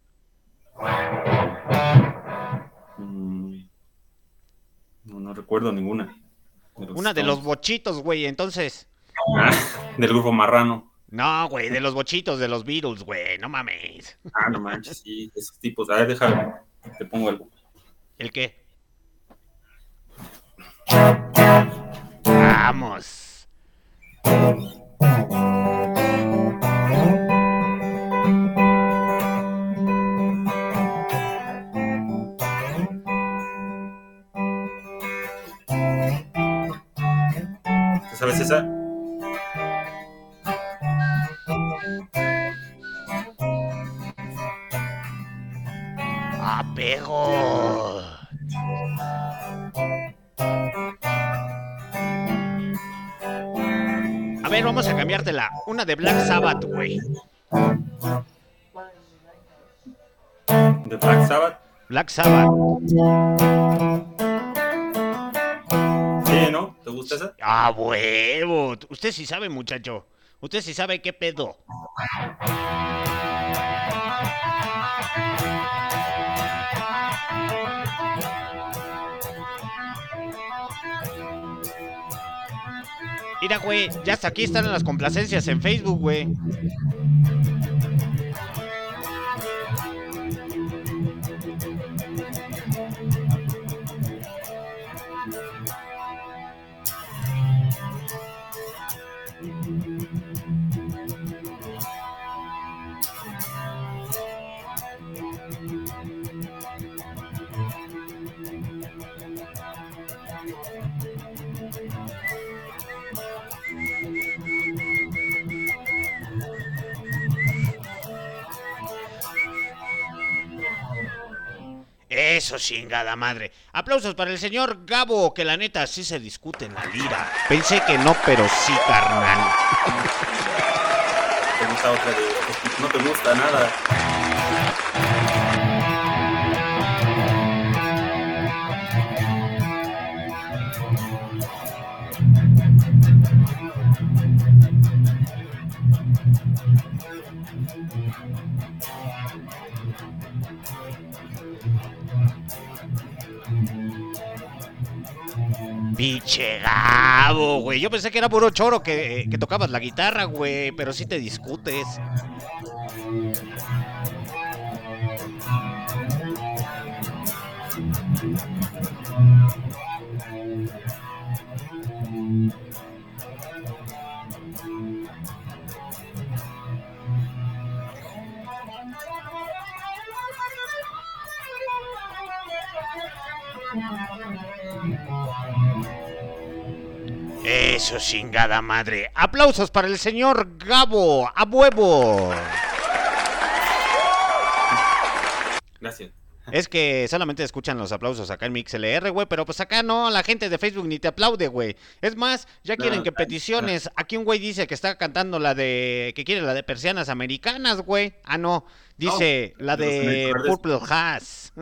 Mm, no, no recuerdo ninguna. Una de los bochitos, güey, entonces. Ah, del grupo Marrano. No, güey, de los bochitos de los Beatles, güey, no mames. Ah, no manches, sí, esos tipos. A ver, déjame, te pongo algo. ¿El qué? Vamos. ¿Tú sabes esa? Apego. Ver, vamos a cambiártela. Una de Black Sabbath, güey. ¿De Black Sabbath? Black Sabbath. Sí, ¿no? ¿Te gusta esa? Ah, huevo. Usted sí sabe, muchacho. Usted sí sabe qué pedo. Mira, güey, ya hasta aquí están las complacencias en Facebook, güey. Eso, chingada madre. Aplausos para el señor Gabo, que la neta sí se discute en la lira. Pensé que no, pero sí, carnal. [LAUGHS] ¿Te gusta otra. No te gusta nada. Pinche Gabo, güey. Yo pensé que era puro choro que, que tocabas la guitarra, güey, pero sí te discutes. Eso, chingada madre. Aplausos para el señor Gabo, a huevo. Gracias. Es que solamente escuchan los aplausos acá en MixLR, güey, pero pues acá no, la gente de Facebook ni te aplaude, güey. Es más, ya quieren No, que peticiones. Aquí un güey dice que está cantando la de. que quiere la de persianas americanas, güey. Ah, no. Dice la de. Purple Haze.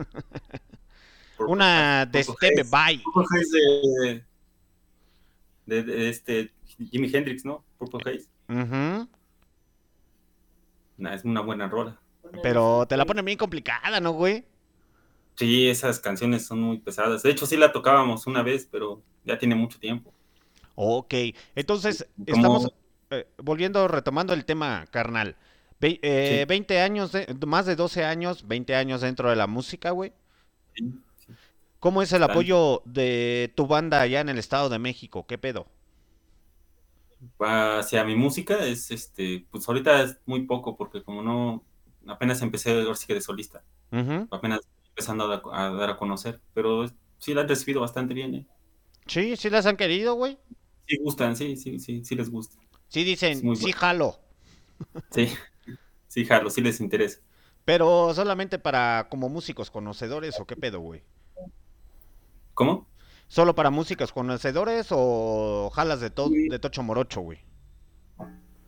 Una de Purple Step Haze. By. Purple Haze de, de, este Jimi Hendrix, ¿no? Purple Haze. Ujú. Nah, es una buena rola. Pero te la ponen bien complicada, ¿no, güey? Sí, esas canciones son muy pesadas. De hecho, sí la tocábamos una vez, pero ya tiene mucho tiempo. Ok, entonces estamos eh, volviendo, retomando el tema, carnal. Ve- eh, Sí. 20 años, de- más de 12 años, 20 años dentro de la música, güey. Sí. ¿Cómo es el apoyo de tu banda allá en el Estado de México? ¿Qué pedo? Hacia mi música es este, pues ahorita es muy poco porque como no, apenas empecé ahora sí que de solista, apenas empezando a, da- a dar a conocer, pero sí la han recibido bastante bien, ¿eh? Sí, sí las han querido, güey. Sí gustan, sí, sí, sí, sí les gusta. Sí dicen, sí bueno. jalo, Sí, [LAUGHS] sí, jalo, sí les interesa. pero solamente para como músicos conocedores o qué pedo, güey. ¿Cómo? ¿Solo para músicos conocedores o jalas de, to- de tocho morocho, güey?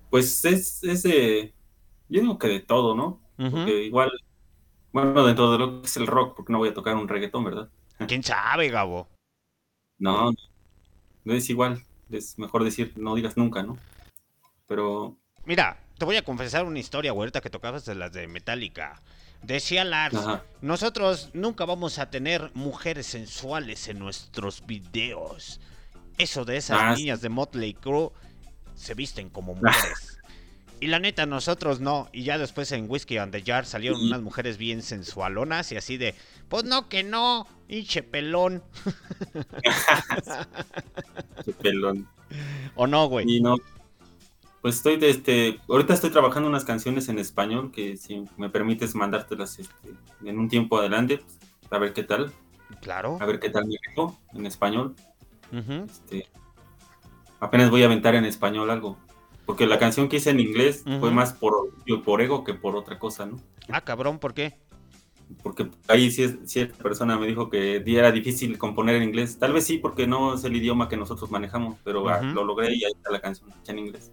Pues es, es de, yo digo que de todo, ¿no? Porque igual, bueno, dentro de lo que es el rock, porque no voy a tocar un reggaetón, ¿verdad? [LAUGHS] ¿Quién sabe, Gabo? No, no es igual, es mejor decir, no digas nunca, ¿no? Pero Mira, te voy a confesar una historia, güey, ahorita que tocabas de las de Metallica. Decía Lars, Ajá. nosotros nunca vamos a tener mujeres sensuales en nuestros videos. Eso de esas Ah, niñas de Motley Crue se visten como mujeres. Y la neta, nosotros no. Y ya después en Whiskey on the Jar salieron unas mujeres bien sensualonas y así de, pues no que no, hinche pelón. [LAUGHS] Pelón. [LAUGHS] ¿O no, güey? Y no. Pues estoy de este. Ahorita estoy trabajando unas canciones en español que si me permites mandártelas este, en un tiempo adelante, pues, a ver qué tal, Claro. a ver qué tal me quedó en español. Ujú. Este, apenas voy a aventar en español algo. Porque la canción que hice en inglés fue más por, por ego que por otra cosa, ¿no? Ah, cabrón, ¿por qué? Porque ahí sí cierta persona me dijo que era difícil componer en inglés. Tal vez sí, porque no es el idioma que nosotros manejamos, pero ah, lo logré y ahí está la canción hecha en inglés.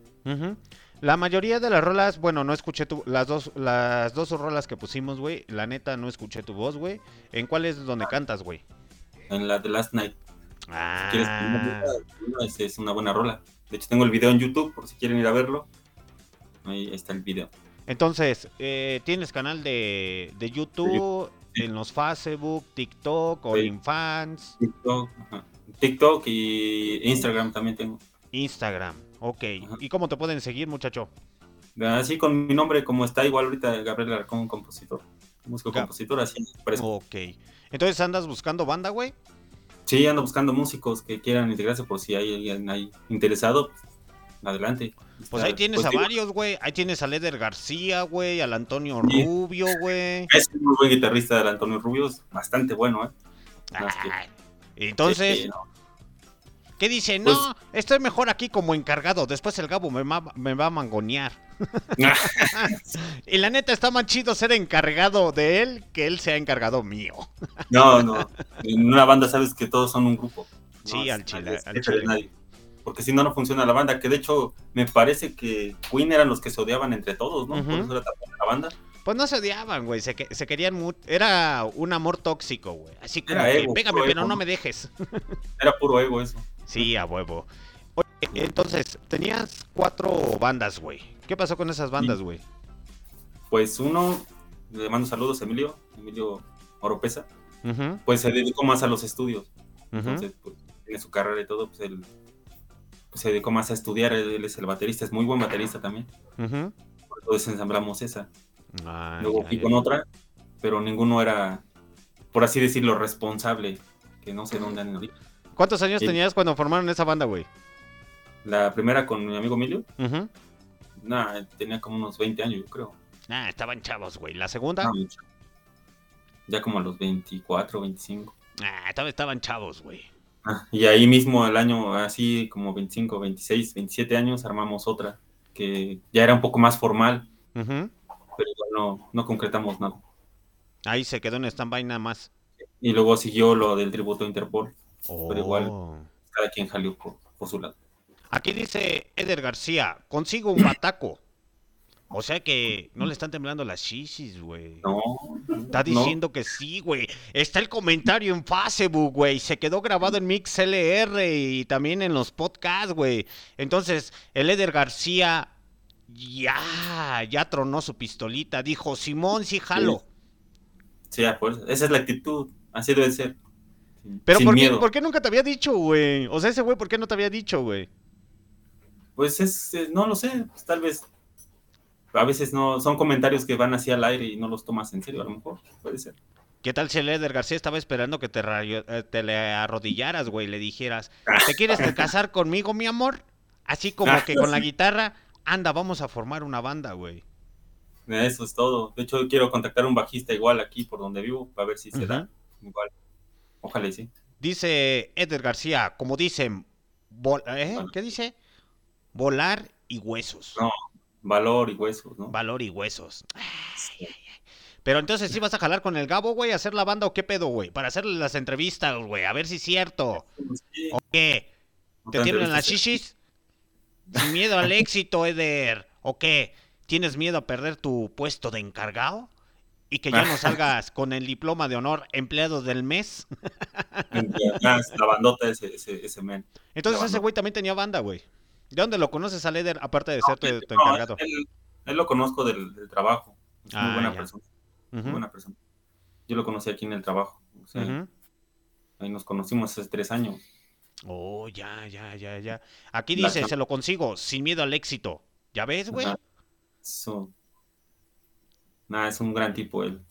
La mayoría de las rolas, bueno, no escuché tu, las dos, las dos rolas que pusimos, güey. La neta, no escuché tu voz, güey. ¿En cuál es donde cantas, güey? En la de Last Night. Ah, ¿Quieres que una- es, una buena rola. De hecho, tengo el video en YouTube por si quieren ir a verlo. Ahí está el video. entonces, eh, ¿tienes canal de, de YouTube, Sí. en los Facebook, TikTok, Sí. OnlyFans, TikTok, ajá. TikTok y Instagram también tengo. Instagram? Ok. ¿Y cómo te pueden seguir, muchacho? Así con mi nombre, como está igual ahorita, Gabriel Arcón, compositor. Músico, Gab- compositor, así. parece. Ok. Entonces, ¿andas buscando banda, güey? Sí, ando buscando músicos que quieran integrarse por si hay alguien ahí interesado. Adelante. Pues ahí tienes a digo, varios, güey. Ahí tienes a Leder García, güey, al Antonio Sí. Rubio, güey. Es un muy buen guitarrista del Antonio Rubio, es bastante bueno, ¿eh? Que- Ay, Entonces, Sí, no. ¿Qué dice? Pues- No, estoy mejor aquí como encargado. Después el Gabo me, ma- me va a mangonear. [LAUGHS] y la neta está más chido ser encargado de él que él sea encargado mío. No, no. En una banda sabes que todos son un grupo. No Sí, es- al chile, al nadie. Porque si no, no funciona la banda. Que de hecho, me parece que Queen eran los que se odiaban entre todos, ¿no? Por eso era tan buena la banda. Pues no se odiaban, güey. Se, que- se querían mucho. Era un amor tóxico, güey. Así como Era que, ego, pégame, pero ego, no ¿no? me dejes. Era puro ego eso. Sí, a huevo. Oye, entonces, tenías cuatro bandas, güey. ¿Qué pasó con esas bandas, güey? Pues uno, le mando saludos a Emilio, Emilio Oropesa, pues se dedicó más a los estudios. Entonces, pues, tiene su carrera y todo, pues él pues, se dedicó más a estudiar. Él, es el baterista, es muy buen baterista también. eso desensamblamos esa. Luego fui con otra, pero ninguno era, por así decirlo, responsable. Que no sé dónde andan ahorita. ¿Cuántos años Sí. tenías cuando formaron esa banda, güey? La primera con mi amigo Emilio, Ujú. nah, tenía como unos 20 años, yo creo. Ah, estaban chavos, güey. ¿La segunda? No, mucho. Ya como a los 24, 25. Ah, estaban, estaban chavos, güey. Ah, y ahí mismo el año, así como 25, 26, 27 años, armamos otra que ya era un poco más formal, Ujú. pero igual no, no concretamos nada. Ahí se quedó en stand-by nada más. Y luego siguió lo del tributo a Interpol, pero igual Oh. cada quien jaleó por, por su lado. Aquí dice Eder García, consigo un bataco. O sea que no le están temblando las shishis, güey. No, Está no. diciendo que sí, güey. Está el comentario en Facebook, güey. Se quedó grabado en MixLR y también en los podcasts, güey. Entonces, el Eder García ya, ya tronó su pistolita. Dijo, Simón, sí jalo. Sí, fuerza. Esa es la actitud, así debe ser. Pero sin ¿por qué, miedo. ¿por qué nunca te había dicho, güey? O sea, ese güey, ¿por qué no te había dicho, güey? Pues es, eh, no lo sé, pues tal vez. A veces no, son comentarios que van así al aire y no los tomas en serio, a lo mejor, puede ser. ¿Qué tal si el Eder García estaba esperando que te, eh, te le arrodillaras, güey? Le dijeras, ¿te quieres te [LAUGHS] casar conmigo, mi amor? Así como que con la [LAUGHS] guitarra, anda, vamos a formar una banda, güey. Eso es todo. De hecho, quiero contactar a un bajista igual aquí por donde vivo, para ver si se da. Igual. Ojalá y sí. Dice Eder García, como dicen, ¿eh? ¿qué dice? Volar y huesos. No. Valor y huesos, ¿no? Valor y huesos. Ay, ay, ay. Pero entonces, ¿sí vas a jalar con el Gabo, güey, a hacer la banda o qué pedo, güey? Para hacerle las entrevistas, güey, a ver si es cierto. Sí, ¿O qué? ¿Te otra tiemblan las shishis? Sin miedo al éxito, Eder. ¿O qué? ¿Tienes miedo a perder tu puesto de encargado? ¿Y que ya no [LAUGHS] salgas con el diploma de honor empleado del mes? Es la bandota ese, ese, ese men. Entonces ese güey también tenía banda, güey. ¿De dónde lo conoces al Eder, aparte de ser tu, encargado? él, Él lo conozco del, del trabajo. Es muy Ah, buena ya. persona. Muy buena persona. Yo lo conocí aquí en el trabajo. o sea. Ahí nos conocimos hace tres años. Oh, ya, ya, ya, ya. Aquí dice, se lo consigo, sin miedo al éxito. ¿Ya ves, güey? Eso. Nada, es un gran tipo él.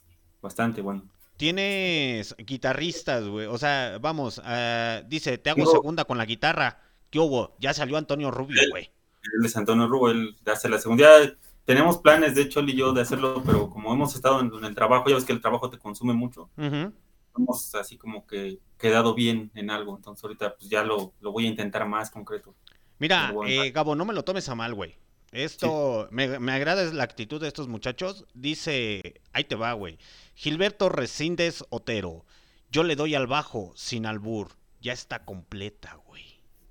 Bastante bueno. Tienes guitarristas, güey. O sea, vamos, ah, dice, te hago segunda con la guitarra. ¿Qué hubo? Ya salió Antonio Rubio, güey. Él es Antonio Rubo, él hace la segunda. Ya tenemos planes, de hecho, él y yo, de hacerlo, pero como hemos estado en, en el trabajo, ya ves que el trabajo te consume mucho. Ujú. Hemos así como que quedado bien en algo. Entonces ahorita pues ya lo, lo voy a intentar más concreto. Mira, eh, Gabo, no me lo tomes a mal, güey. Esto, me, me agrada la actitud de estos muchachos. Dice, ahí te va, güey. Gilberto Resíndes Otero. Yo le doy al bajo, sin albur. Ya está completa, güey.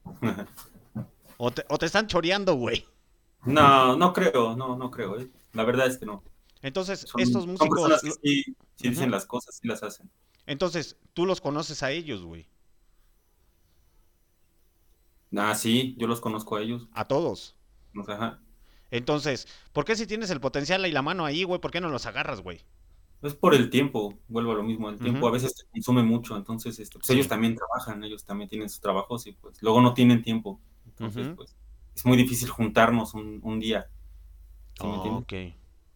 [LAUGHS] O te, o te están choreando, güey. no, no creo, no, no creo. eh. La verdad es que no. Entonces, Son, estos son músicos, personas que sí, sí dicen las cosas, sí las hacen. entonces, tú los conoces a ellos, güey. Ah, sí, yo los conozco a ellos. A todos. Ajá. Entonces, ¿por qué si tienes el potencial y la mano ahí, güey? ¿Por qué no los agarras, güey? Es por el tiempo, vuelvo a lo mismo, el tiempo a veces te consume mucho, entonces este, pues Sí. ellos también trabajan, ellos también tienen sus trabajos y pues luego no tienen tiempo. Entonces, pues es muy difícil juntarnos un, un día. ¿sí Oh, entiendes?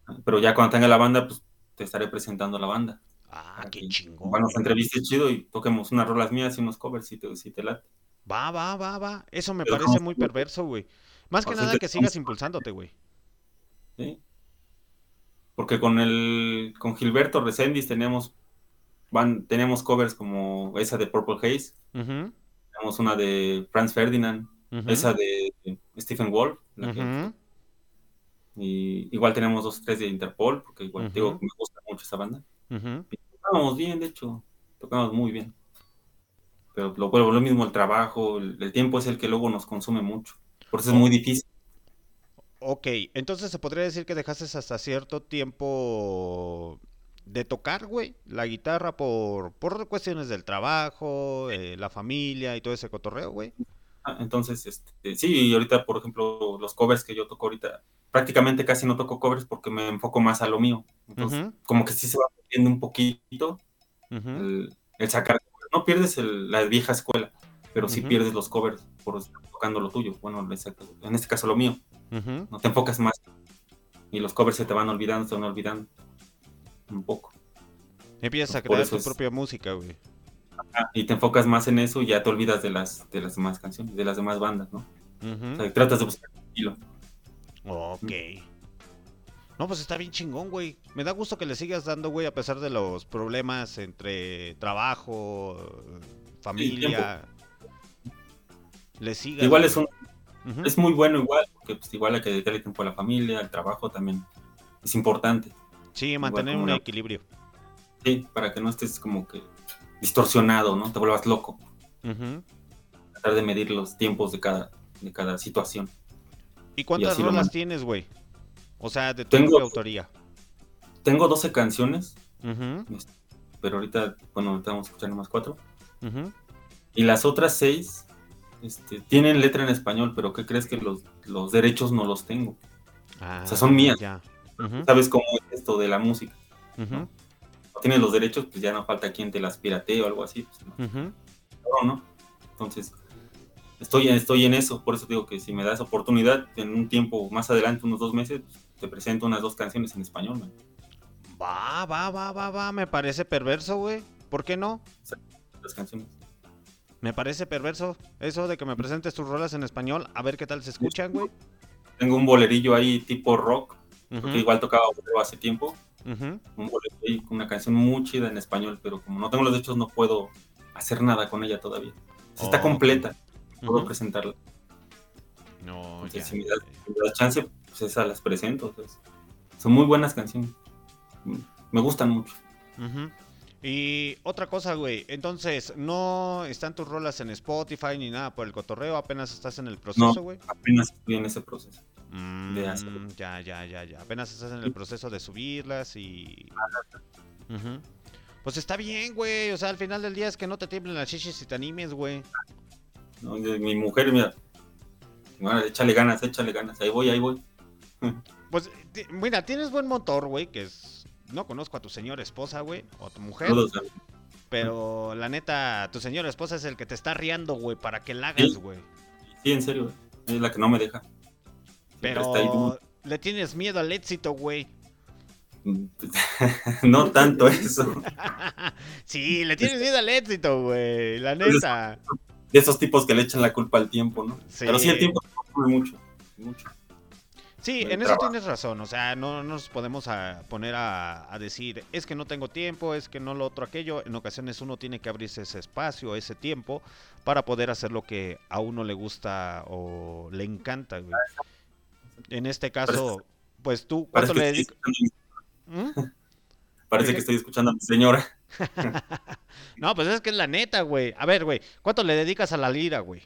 ok. Pero ya cuando tenga la banda, pues te estaré presentando la banda. Ah, qué chingón. Güey. entrevistes chido y toquemos unas rolas mías y unos covers si te, si te late. Va, va, va, va. Eso me Pero parece muy perverso, güey. Más que nada que sigas impulsándote, güey. ¿sí? Porque con el con Gilberto Resendiz teníamos van, teníamos covers como esa de Purple Haze, tenemos una de Franz Ferdinand, esa de Stephen Wolf, la que- y igual tenemos dos tres de Interpol, porque igual digo me gusta mucho esa banda. Y tocábamos bien, de hecho, tocábamos muy bien. Pero lo vuelvo lo mismo, el trabajo, el, el tiempo es el que luego nos consume mucho. Por eso es muy difícil. Ok, entonces se podría decir que dejaste hasta cierto tiempo de tocar, güey, la guitarra por, por cuestiones del trabajo, eh, la familia y todo ese cotorreo, güey. Ah, Entonces, este, sí, y ahorita, por ejemplo, los covers que yo toco ahorita, prácticamente casi no toco covers porque me enfoco más a lo mío. Entonces, como que sí se va perdiendo un poquito el, el sacar. No pierdes el- la vieja escuela, pero sí pierdes los covers por lo tuyo. Bueno, en este caso lo mío. No te enfocas más. Y los covers se te van olvidando, se van olvidando un poco. Empiezas a crear tu es- propia música, güey. Y te enfocas más en eso y ya te olvidas de las, de las demás canciones, de las demás bandas, ¿no? Ujú. O sea, tratas de buscar tu estilo. Ok. No, pues está bien chingón, güey. Me da gusto que le sigas dando, güey, a pesar de los problemas entre trabajo, familia. Le sigas. Igual es un, es muy bueno igual, porque pues igual hay que dedicarle tiempo a la familia, al trabajo también. Es importante, Sí, mantener un equilibrio. sí, para que no estés como que distorsionado, ¿no? Te vuelvas loco. Tratar de medir los tiempos de cada, de cada situación. ¿Y cuántas rolas man- tienes, güey? O sea, de tu Tengo- autoría. Tengo 12 canciones, Ujú, pero ahorita, bueno, ahorita vamos a escuchar nomás cuatro. Y las otras seis este, tienen letra en español, pero ¿qué crees que los, los derechos no los tengo? Ah, sea, son mías. Ya. ¿Sabes cómo es esto de la música? No tienes los derechos, pues ya no falta quien te las piratee o algo así. Pues, no, no, ¿no? Entonces, estoy, estoy en eso. Por eso digo que si me das oportunidad, en un tiempo más adelante, unos dos meses, pues, te presento unas dos canciones en español. man. Va, va, va, va, va. Me parece perverso, güey. ¿Por qué no? Las canciones. Me parece perverso eso de que me presentes tus rolas en español, a ver qué tal se escuchan, güey. Tengo un bolerillo ahí tipo rock, Ujú, porque igual tocaba bolero hace tiempo. Un bolero ahí con una canción muy chida en español, pero como no tengo los derechos, no puedo hacer nada con ella todavía. O sea, está Oh, completa, puedo presentarla. No, Entonces, ya, si me das, me das chance, pues esas las presento. pues. Son muy buenas canciones. Mm, Me gustan mucho. Ujú. Y otra cosa, güey. Entonces, no están tus rolas en Spotify ni nada por el cotorreo. Apenas estás en el proceso, güey. Apenas estoy en ese proceso. Mm, ya, ya, ya, ya. Apenas estás en el proceso de subirlas y. Ujú. Pues está bien, güey. O sea, al final del día es que no te tiemblen las chichis y te animes, güey. Mi mujer, mira, bueno, échale ganas, échale ganas. Ahí voy, ahí voy. Pues, mira, tienes buen motor, güey, que es... No conozco a tu señora esposa, güey, o a tu mujer, Saludos, pero la neta, tu señora esposa es el que te está riando, güey, para que la hagas, güey. Sí, en serio, es la que no me deja. Siempre está ahí Pero le tienes miedo al éxito, güey. [LAUGHS] no tanto eso. [LAUGHS] sí, le tienes miedo al éxito, güey, la Pues, neta. De esos tipos que le echan la culpa al tiempo, ¿no? Sí. Pero sí, el tiempo mucho. Mucho. Sí, en eso tienes razón. O sea, no nos podemos a poner a, a decir, es que no tengo tiempo, es que no lo otro aquello. En ocasiones uno tiene que abrirse ese espacio, ese tiempo, para poder hacer lo que a uno le gusta o le encanta. güey. En este caso, pues tú, ¿cuánto Parece, le dedicas? ¿Mm? parece ¿Qué? que estoy escuchando a mi señora. [LAUGHS] No, pues es que es la neta, güey. A ver, güey, ¿cuánto le dedicas a la lira, güey?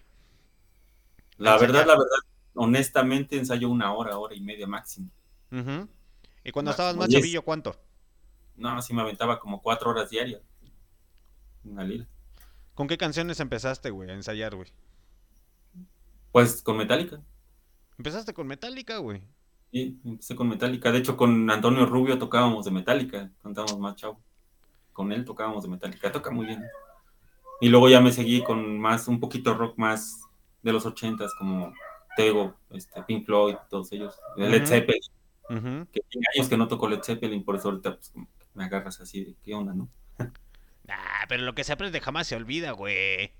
La verdad, la verdad, honestamente ensayo una hora, hora y media máximo. Y cuando estabas más diez. chavillo, ¿cuánto? No, así me aventaba como cuatro horas diarias. Una lira. ¿Con qué canciones empezaste, güey, a ensayar, güey? Pues con Metallica. Empezaste con Metallica, güey. Sí, empecé con Metallica. De hecho, con Antonio Rubio tocábamos de Metallica. Cantábamos más chavo. Con él tocábamos de Metallica. Toca muy bien. Y luego ya me seguí con más, un poquito rock más de los ochentas, como Tego, este, Pink Floyd, todos ellos. Led Ujú. Zeppelin, Ujú. que tiene años que no toco Led Zeppelin, por eso ahorita pues, me agarras así de qué onda, ¿no? [LAUGHS] Ah, pero lo que se aprende jamás se olvida, güey.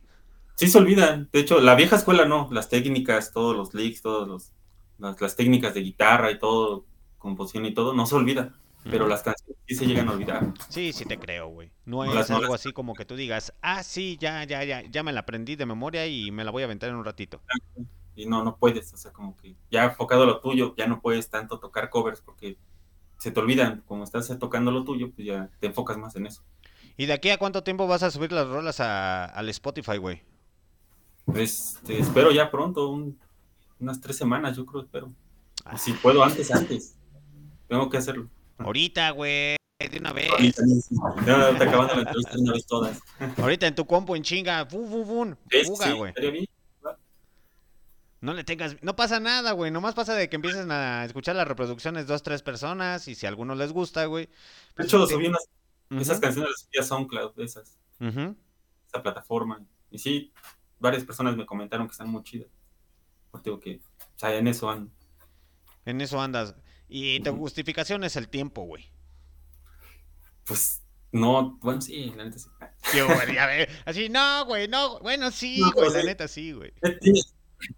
Sí se olvidan. De hecho, la vieja escuela no. Las técnicas, todos los licks, todos los, las, las técnicas de guitarra y todo, composición y todo, no se olvida. Pero las canciones sí se llegan a olvidar. Sí, sí te creo, güey. No es las- algo así como que tú digas, ah, sí, ya, ya, ya, ya me la aprendí de memoria y me la voy a aventar en un ratito. Y no, no puedes. O sea, como que ya enfocado a lo tuyo, ya no puedes tanto tocar covers porque se te olvidan. Como estás tocando lo tuyo, pues ya te enfocas más en eso. ¿Y de aquí a cuánto tiempo vas a subir las rolas a- al Spotify, güey? Este, espero ya pronto, un- unas tres semanas, yo creo, espero. Ah. Si puedo antes, antes. Tengo que hacerlo. Ahorita, güey, de una vez. Ahorita, Ya te acabando la entrevista de una vez todas. Ahorita en tu compu en chinga, fu, fu, fu, Sí, fuga, sí, güey. bien. No le tengas, no pasa nada, güey. Nomás pasa de que empiecen a escuchar las reproducciones dos, tres personas y si a alguno les gusta, güey. De pues, hecho, te- subí unas, esas canciones las subí a SoundCloud, esas, esa plataforma. Y sí, varias personas me comentaron que están muy chidas. Porque digo que, o sea, en eso ando. En eso andas. Y tu justificación es el tiempo, güey. Pues, no, bueno, sí, la neta sí. Qué güey, ya ve. Así, no, güey, no. Bueno, sí, No, güey, pues, la sí. neta sí, güey.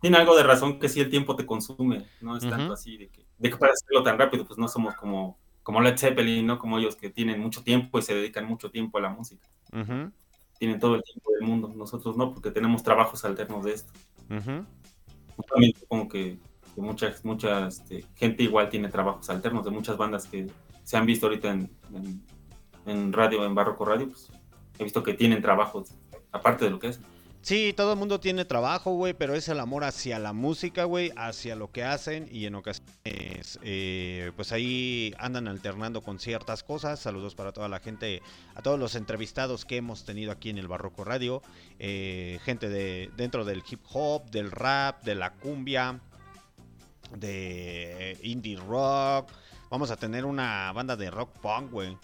Tiene, algo de razón que sí el tiempo te consume, no es tanto así de que, de que para hacerlo tan rápido, pues no somos como, como Led Zeppelin, ¿no? Como ellos que tienen mucho tiempo y se dedican mucho tiempo a la música. Tienen todo el tiempo del mundo. Nosotros no, porque tenemos trabajos alternos de esto. También supongo que, que mucha, mucha este, gente igual tiene trabajos alternos de muchas bandas que se han visto ahorita en, en, en radio, en Barroco Radio, pues he visto que tienen trabajos aparte de lo que hacen. Sí, todo el mundo tiene trabajo, güey, pero es el amor hacia la música, güey, hacia lo que hacen y en ocasiones, eh, pues ahí andan alternando con ciertas cosas. Saludos para toda la gente, a todos los entrevistados que hemos tenido aquí en el Barroco Radio, eh, gente de dentro del hip hop, del rap, de la cumbia, de indie rock. Vamos a tener una banda de rock punk, güey.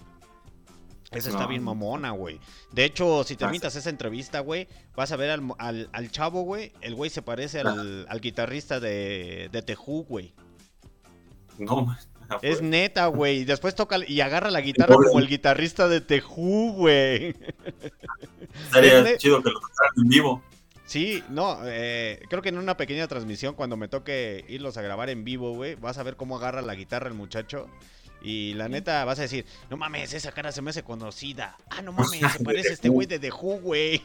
Esa está bien mamona, güey. De hecho, si te invitas esa entrevista, güey, vas a ver al, al, al chavo, güey. El güey se parece al, al guitarrista de, de Tejú, güey. No, [LAUGHS] Es neta, güey. Y después toca y agarra la guitarra como el guitarrista de Tejú, güey. estaría chido que lo tocaran en vivo. Sí, no, eh, creo que en una pequeña transmisión, cuando me toque irlos a grabar en vivo, güey, vas a ver cómo agarra la guitarra el muchacho. Y la neta vas a decir, no mames, esa cara se me hace conocida. Ah, no [LAUGHS] mames, se parece a este güey de The Who, güey.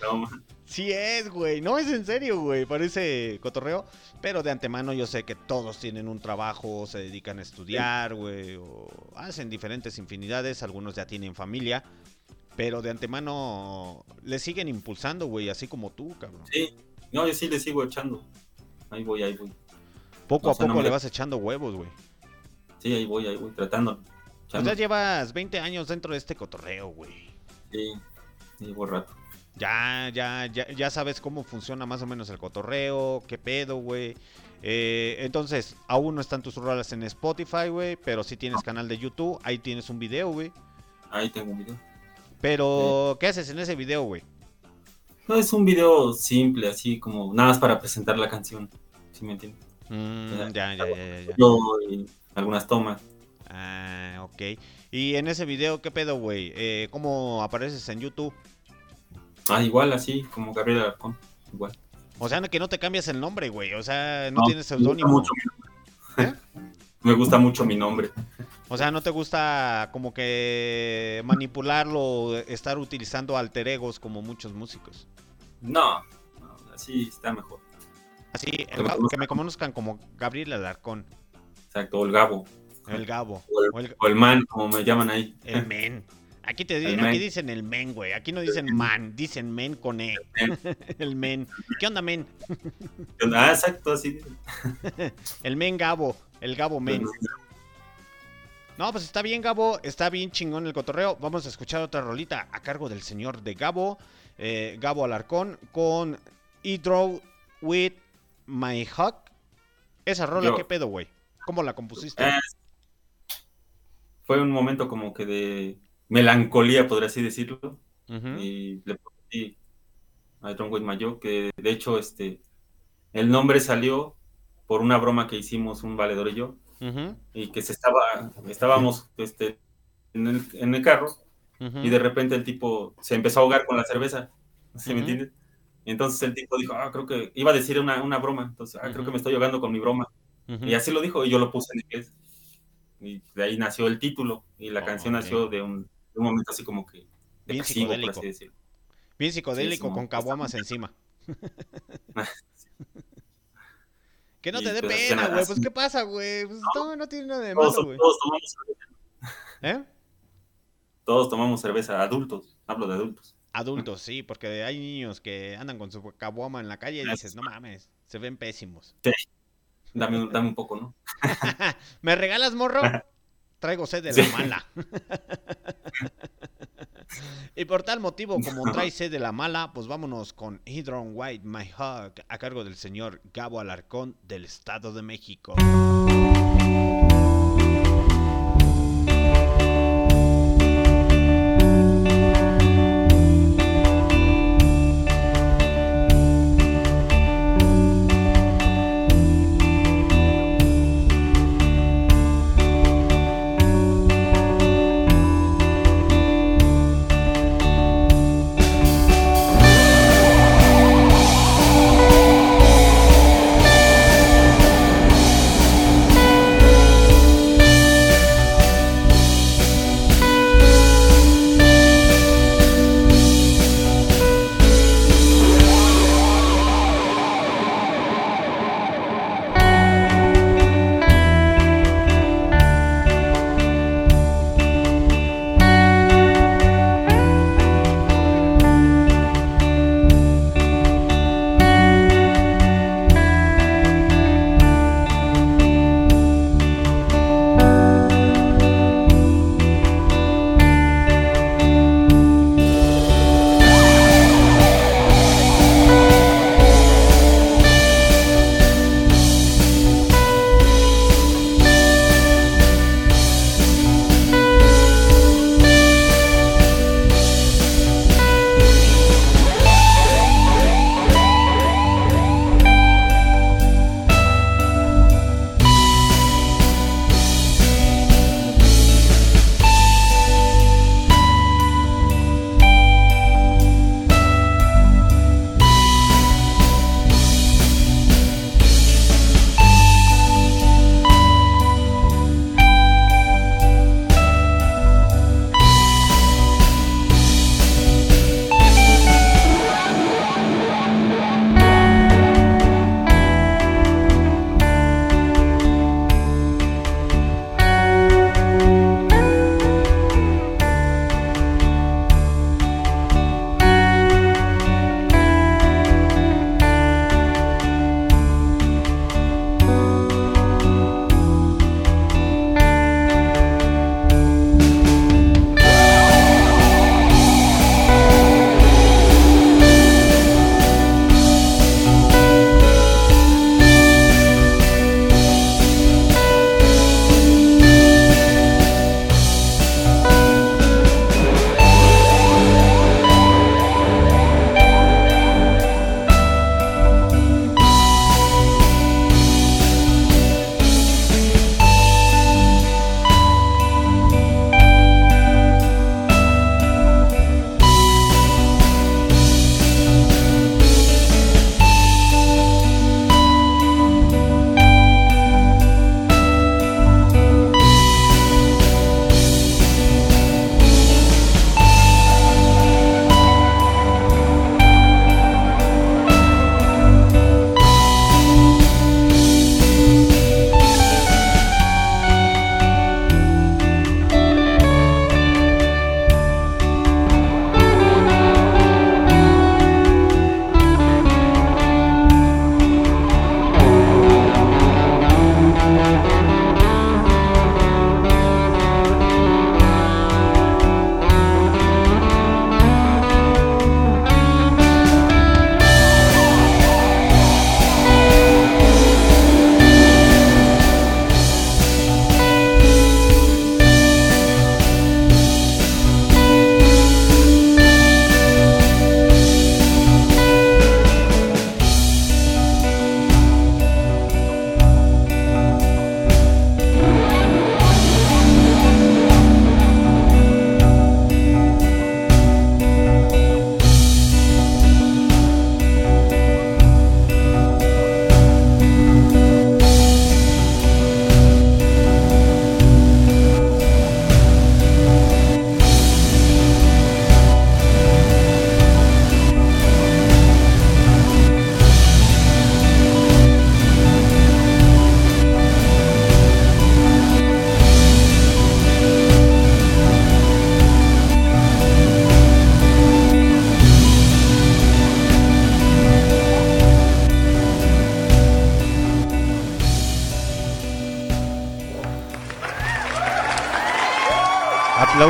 No, Sí es, güey. No es en serio, güey. Parece cotorreo. Pero de antemano yo sé que todos tienen un trabajo, se dedican a estudiar, güey. O hacen diferentes infinidades. Algunos ya tienen familia. Pero de antemano le siguen impulsando, güey. Así como tú, cabrón. sí, no, yo sí le sigo echando. Ahí voy, ahí voy. Poco O a no poco me le vas echando huevos, güey. Sí, ahí voy, ahí voy, tratando. Pues ya llevas 20 años dentro de este cotorreo, güey. Sí, llevo rato. Ya, ya, ya, ya sabes cómo funciona más o menos el cotorreo, qué pedo, güey. Eh, entonces, aún no están tus rolas en Spotify, güey, pero sí tienes canal de YouTube, ahí tienes un video, güey. Ahí tengo un video. Pero, ¿qué haces en ese video, güey? No, es un video simple, así como nada más para presentar la canción, si me entiendes? Mm, ya, ya, ya, ya, ya. Yo y algunas tomas. Ah, ok. Y en ese video, ¿qué pedo, güey? Eh, ¿Cómo apareces en YouTube? Ah, igual, así, como Gabriel Alarcón, igual. O sea, que no te cambias el nombre, güey. O sea, no, No, tienes me gusta seudónimo. mucho mi nombre. [LAUGHS] Me gusta mucho mi nombre. O sea, no te gusta como que manipularlo, estar utilizando alter egos como muchos músicos. No, no, así está mejor. Así, el Que me Gabo- conozcan. que me conozcan como Gabriel Alarcón, Exacto, o el Gabo. el Gabo, O el, o el, o el man, como me llaman ahí. el men. Aquí te El di- men. aquí dicen el men, güey. Aquí no dicen man, dicen men con e. el men. [LAUGHS] ¿Qué onda, men? Ah, exacto, así. [LAUGHS] El men Gabo, el Gabo men. No, pues está bien, Gabo. Está bien chingón el cotorreo. Vamos a escuchar otra rolita a cargo del señor de Gabo. eh, Gabo Alarcón con Hydro with My Hug. Esa rola, Yo. ¿qué pedo, güey? ¿Cómo la compusiste? Eh, fue un momento como que de melancolía, podría así decirlo. Y le puse a My Joe, que de hecho este, el nombre salió por una broma que hicimos un valedor y yo, y que se estaba, estábamos este, en, el, en el carro, y de repente el tipo se empezó a ahogar con la cerveza, ¿sí me entiendes? Y entonces el tipo dijo, ah, creo que, iba a decir una, una broma, entonces, ah, creo que me estoy ahogando con mi broma. Y así lo dijo, y yo lo puse en inglés. Y de ahí nació el título, y la Oh, canción nació de un, de un momento así como que depresivo, por psicodélico. así decirlo. Bien psicodélico Sí, con sí, caguamas encima. [LAUGHS] que no Y te dé pues, pena, güey. Pues, ¿qué pasa, güey? Pues, no, no tiene nada de malo, güey. todos tomamos cerveza, ¿Eh? todos tomamos cerveza, adultos, hablo de adultos. Adultos, sí, porque hay niños que andan con su caguama en la calle y dices, no mames, se ven pésimos. Dame, un- dame un poco, ¿no? [LAUGHS] ¿Me regalas, morro? [LAUGHS] Traigo sed de la Sí. mala. [LAUGHS] y por tal motivo, como trae sed de la mala, pues vámonos con Hydron White My Hug a cargo del señor Gabo Alarcón del Estado de México.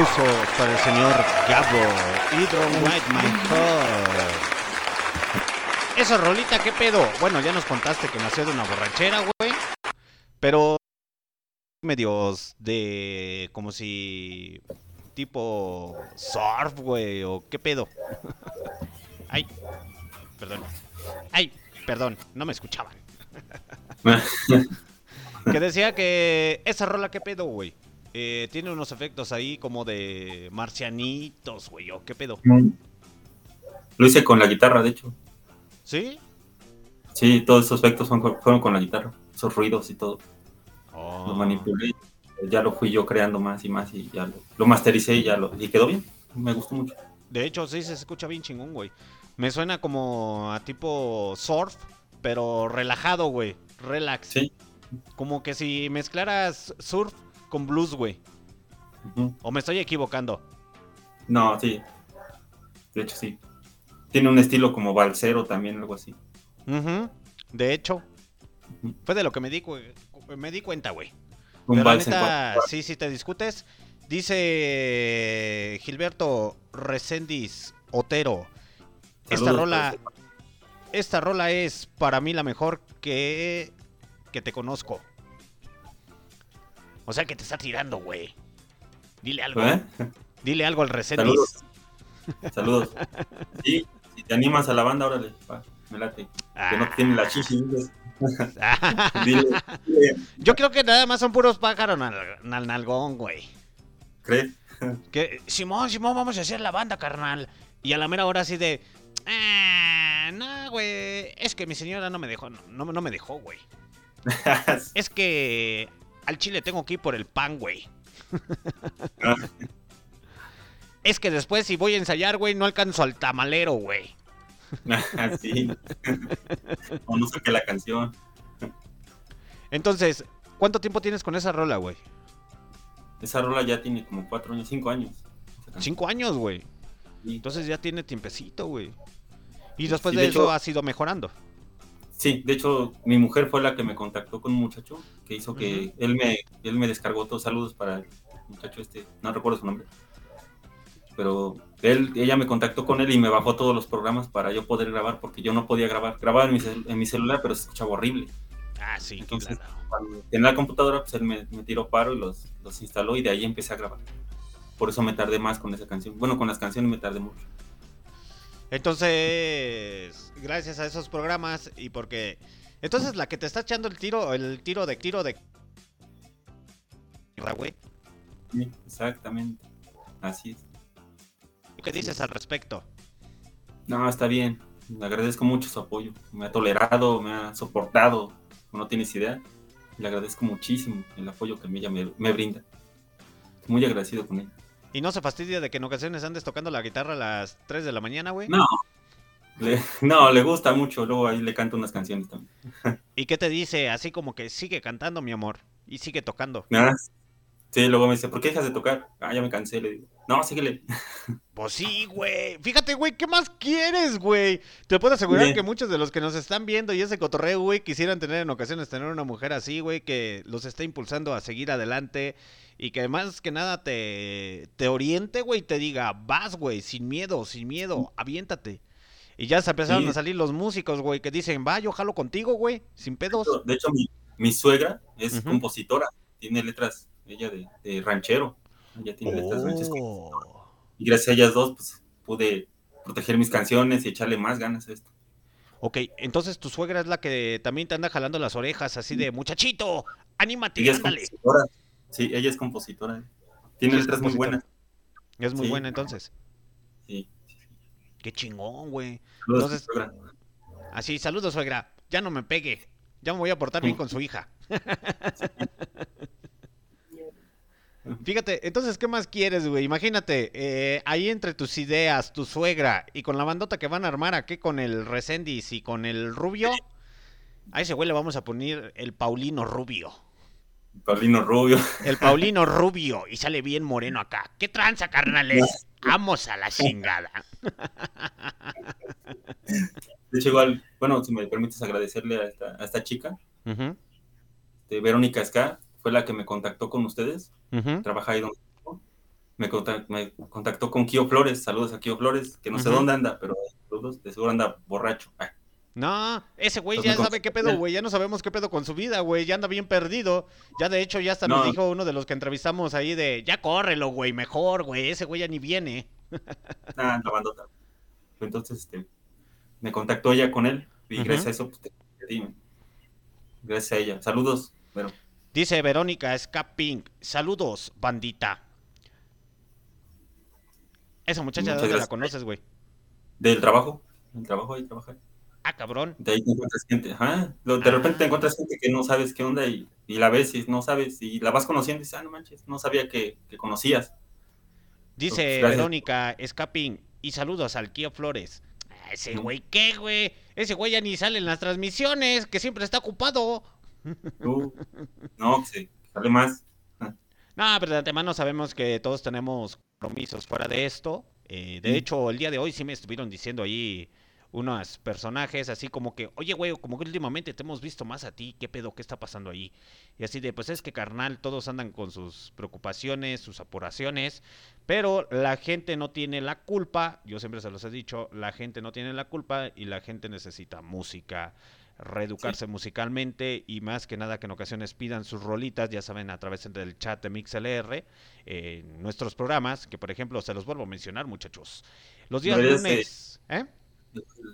Aplauso para el señor Gabo. Hydro White My. Esa rolita, ¿qué pedo? Bueno, ya nos contaste que nació de una borrachera, güey. Pero medios de como si tipo surf, güey, o qué pedo. [LAUGHS] Ay, perdón. Ay, perdón, no me escuchaban. [LAUGHS] que decía que esa rola, qué pedo, güey. Eh, tiene unos efectos ahí como de marcianitos, güey, o qué pedo. Lo hice con la guitarra, de hecho. ¿Sí? Sí, todos esos efectos fueron con la guitarra, esos ruidos y todo. Oh. Lo manipulé, ya lo fui yo creando más y más y ya lo, lo mastericé y ya lo y quedó bien. Me gustó mucho. De hecho, sí se escucha bien chingón, güey. Me suena como a tipo surf, pero relajado, güey. Relax. Sí. Como que si mezclaras surf con blues, güey. ¿O me estoy equivocando? No, sí. De hecho, sí. Tiene un estilo como balsero también, algo así. De hecho, fue de lo que me di, me di cuenta, güey. Pero la neta, sí, sí te discutes. Dice Gilberto Recendis Otero. Esta rola, esta rola es para mí la mejor que, que te conozco. O sea que te está tirando, güey. Dile algo. ¿Eh? Dile algo al Recendis. Saludos. [LAUGHS] Saludos. Sí, si te animas a la banda, órale, me late. Que no tiene la chichi. [LAUGHS] Dile, dile, Yo creo que nada más son puros pájaros nal- nalgón, güey. ¿crees? Que, Simón, Simón, vamos a hacer la banda, carnal. Y a la mera hora así de... "Ah, no, güey. Es que mi señora no me dejó. No, no, no me dejó, güey. [LAUGHS] Es que al chile tengo que ir por el pan, güey. [LAUGHS] Es que después si voy a ensayar, güey, no alcanzo al tamalero, güey. sí. O no saqué la canción. Entonces, ¿cuánto tiempo tienes con esa rola, güey? Esa rola ya tiene como cuatro años, cinco años. Cinco años, güey. Sí. Entonces ya tiene tiempecito, güey. Y después Sí, de, de eso ha sido mejorando. Sí, de hecho, mi mujer fue la que me contactó con un muchacho que hizo que él me él me descargó todos saludos para el muchacho este, no recuerdo su nombre. Pero él, ella me contactó con él y me bajó todos los programas para yo poder grabar, porque yo no podía grabar. Grababa en mi, cel- en mi celular, pero se escuchaba horrible. Ah, sí, Entonces, claro. Tenía la computadora, pues él me, me tiró paro y los, los instaló y de ahí empecé a grabar. Por eso me tardé más con esa canción. Bueno, con las canciones me tardé mucho. Entonces, gracias a esos programas y porque... Entonces la que te está echando el tiro, el tiro de tiro de... güey, Sí, exactamente. Así es. ¿Qué dices al respecto? No, está bien. Le agradezco mucho su apoyo. Me ha tolerado, me ha soportado. No tienes idea. Le agradezco muchísimo el apoyo que ella me, me brinda. Muy agradecido con ella. ¿Y no se fastidia de que en ocasiones andes tocando la guitarra a las 3 de la mañana, güey? No. Le- no, le gusta mucho. Luego ahí le canto unas canciones también. ¿Y qué te dice? Así como que sigue cantando, mi amor. Y sigue tocando. Ah, Sí, luego me dice, ¿por qué dejas de tocar? Ah, ya me cansé. Le digo, no, síguele. [LAUGHS] Pues sí, güey. Fíjate, güey, ¿qué más quieres, güey? Te puedo asegurar que muchos de los que nos están viendo y ese cotorreo, güey, quisieran tener en ocasiones tener una mujer así, güey, que los esté impulsando a seguir adelante y que más que nada te, te oriente, güey, y te diga, vas, güey, sin miedo, sin miedo, aviéntate. Y ya se empezaron Sí. a salir los músicos, güey, que dicen, va, yo jalo contigo, güey, sin pedos. De hecho, mi, mi suegra es compositora. Tiene letras, ella de, de ranchero. Ella tiene letras rancheras. Oh. Y gracias a ellas dos, pues pude proteger mis canciones y echarle más ganas a esto. Ok, entonces tu suegra es la que también te anda jalando las orejas así de, muchachito, anímate, Ella ándale. Sí, ella es compositora. Tiene letras muy buenas. Es muy Sí. buena entonces. Sí. Qué chingón, güey. Entonces- suegra. Así, saludos, suegra. Ya no me pegue. Ya me voy a portar bien con su hija. [LAUGHS] Fíjate, entonces, ¿qué más quieres, güey? Imagínate, eh, ahí entre tus ideas, tu suegra y con la bandota que van a armar aquí con el Recendis y con el Rubio, a ese güey le vamos a poner el Paulino Rubio. Paulino Rubio. El Paulino [LAUGHS] Rubio y sale bien moreno acá. ¿Qué tranza, carnales? Vamos a la chingada. [LAUGHS] De hecho, igual, bueno, si me permites agradecerle a esta, a esta chica, de Verónica Ska, fue la que me contactó con ustedes. ujú. Trabaja ahí donde trabajo. me, contactó con Kio Flores. Saludos a Kio Flores, que no sé dónde anda, pero saludos, de seguro anda borracho. No, ese güey ya sabe qué pedo, güey. Ya no sabemos qué pedo con su vida, güey. Ya anda bien perdido. Ya de hecho, ya hasta nos dijo uno de los que entrevistamos ahí de, ya córrelo, güey, mejor, güey. Ese güey ya ni viene. [LAUGHS] ah, la bandota. Entonces, este, me contactó ella con él. Y gracias a eso, pues, te, Gracias a ella. Saludos, pero. Dice Verónica Scaping. Saludos, bandita. Esa muchacha, ¿de dónde la conoces, güey? Del trabajo. Del trabajo ahí trabaja. Ah, cabrón. De ahí te encuentras gente, ajá. De repente te ah. encuentras gente que no sabes qué onda y, la ves y no sabes y la vas conociendo y dices, ah, no manches, no sabía que, conocías. Dice Verónica Escaping, y saludos al Kio Flores. Ah, ese güey, ¿qué, güey? Ese güey ya ni sale en las transmisiones, que siempre está ocupado. No, sí, sale más. No, pero de antemano sabemos que todos tenemos compromisos fuera de esto. Eh, de hecho, el día de hoy sí me estuvieron diciendo ahí unos personajes así como que, oye, güey, como que últimamente te hemos visto más a ti, ¿qué pedo? ¿Qué está pasando ahí? Y así de, pues es que carnal, todos andan con sus preocupaciones, sus apuraciones, pero la gente no tiene la culpa, yo siempre se los he dicho, la gente no tiene la culpa y la gente necesita música, reeducarse musicalmente y más que nada que en ocasiones pidan sus rolitas, ya saben, a través del chat de MixLR, en nuestros programas, que por ejemplo se los vuelvo a mencionar, muchachos. Los días lunes, ¿eh?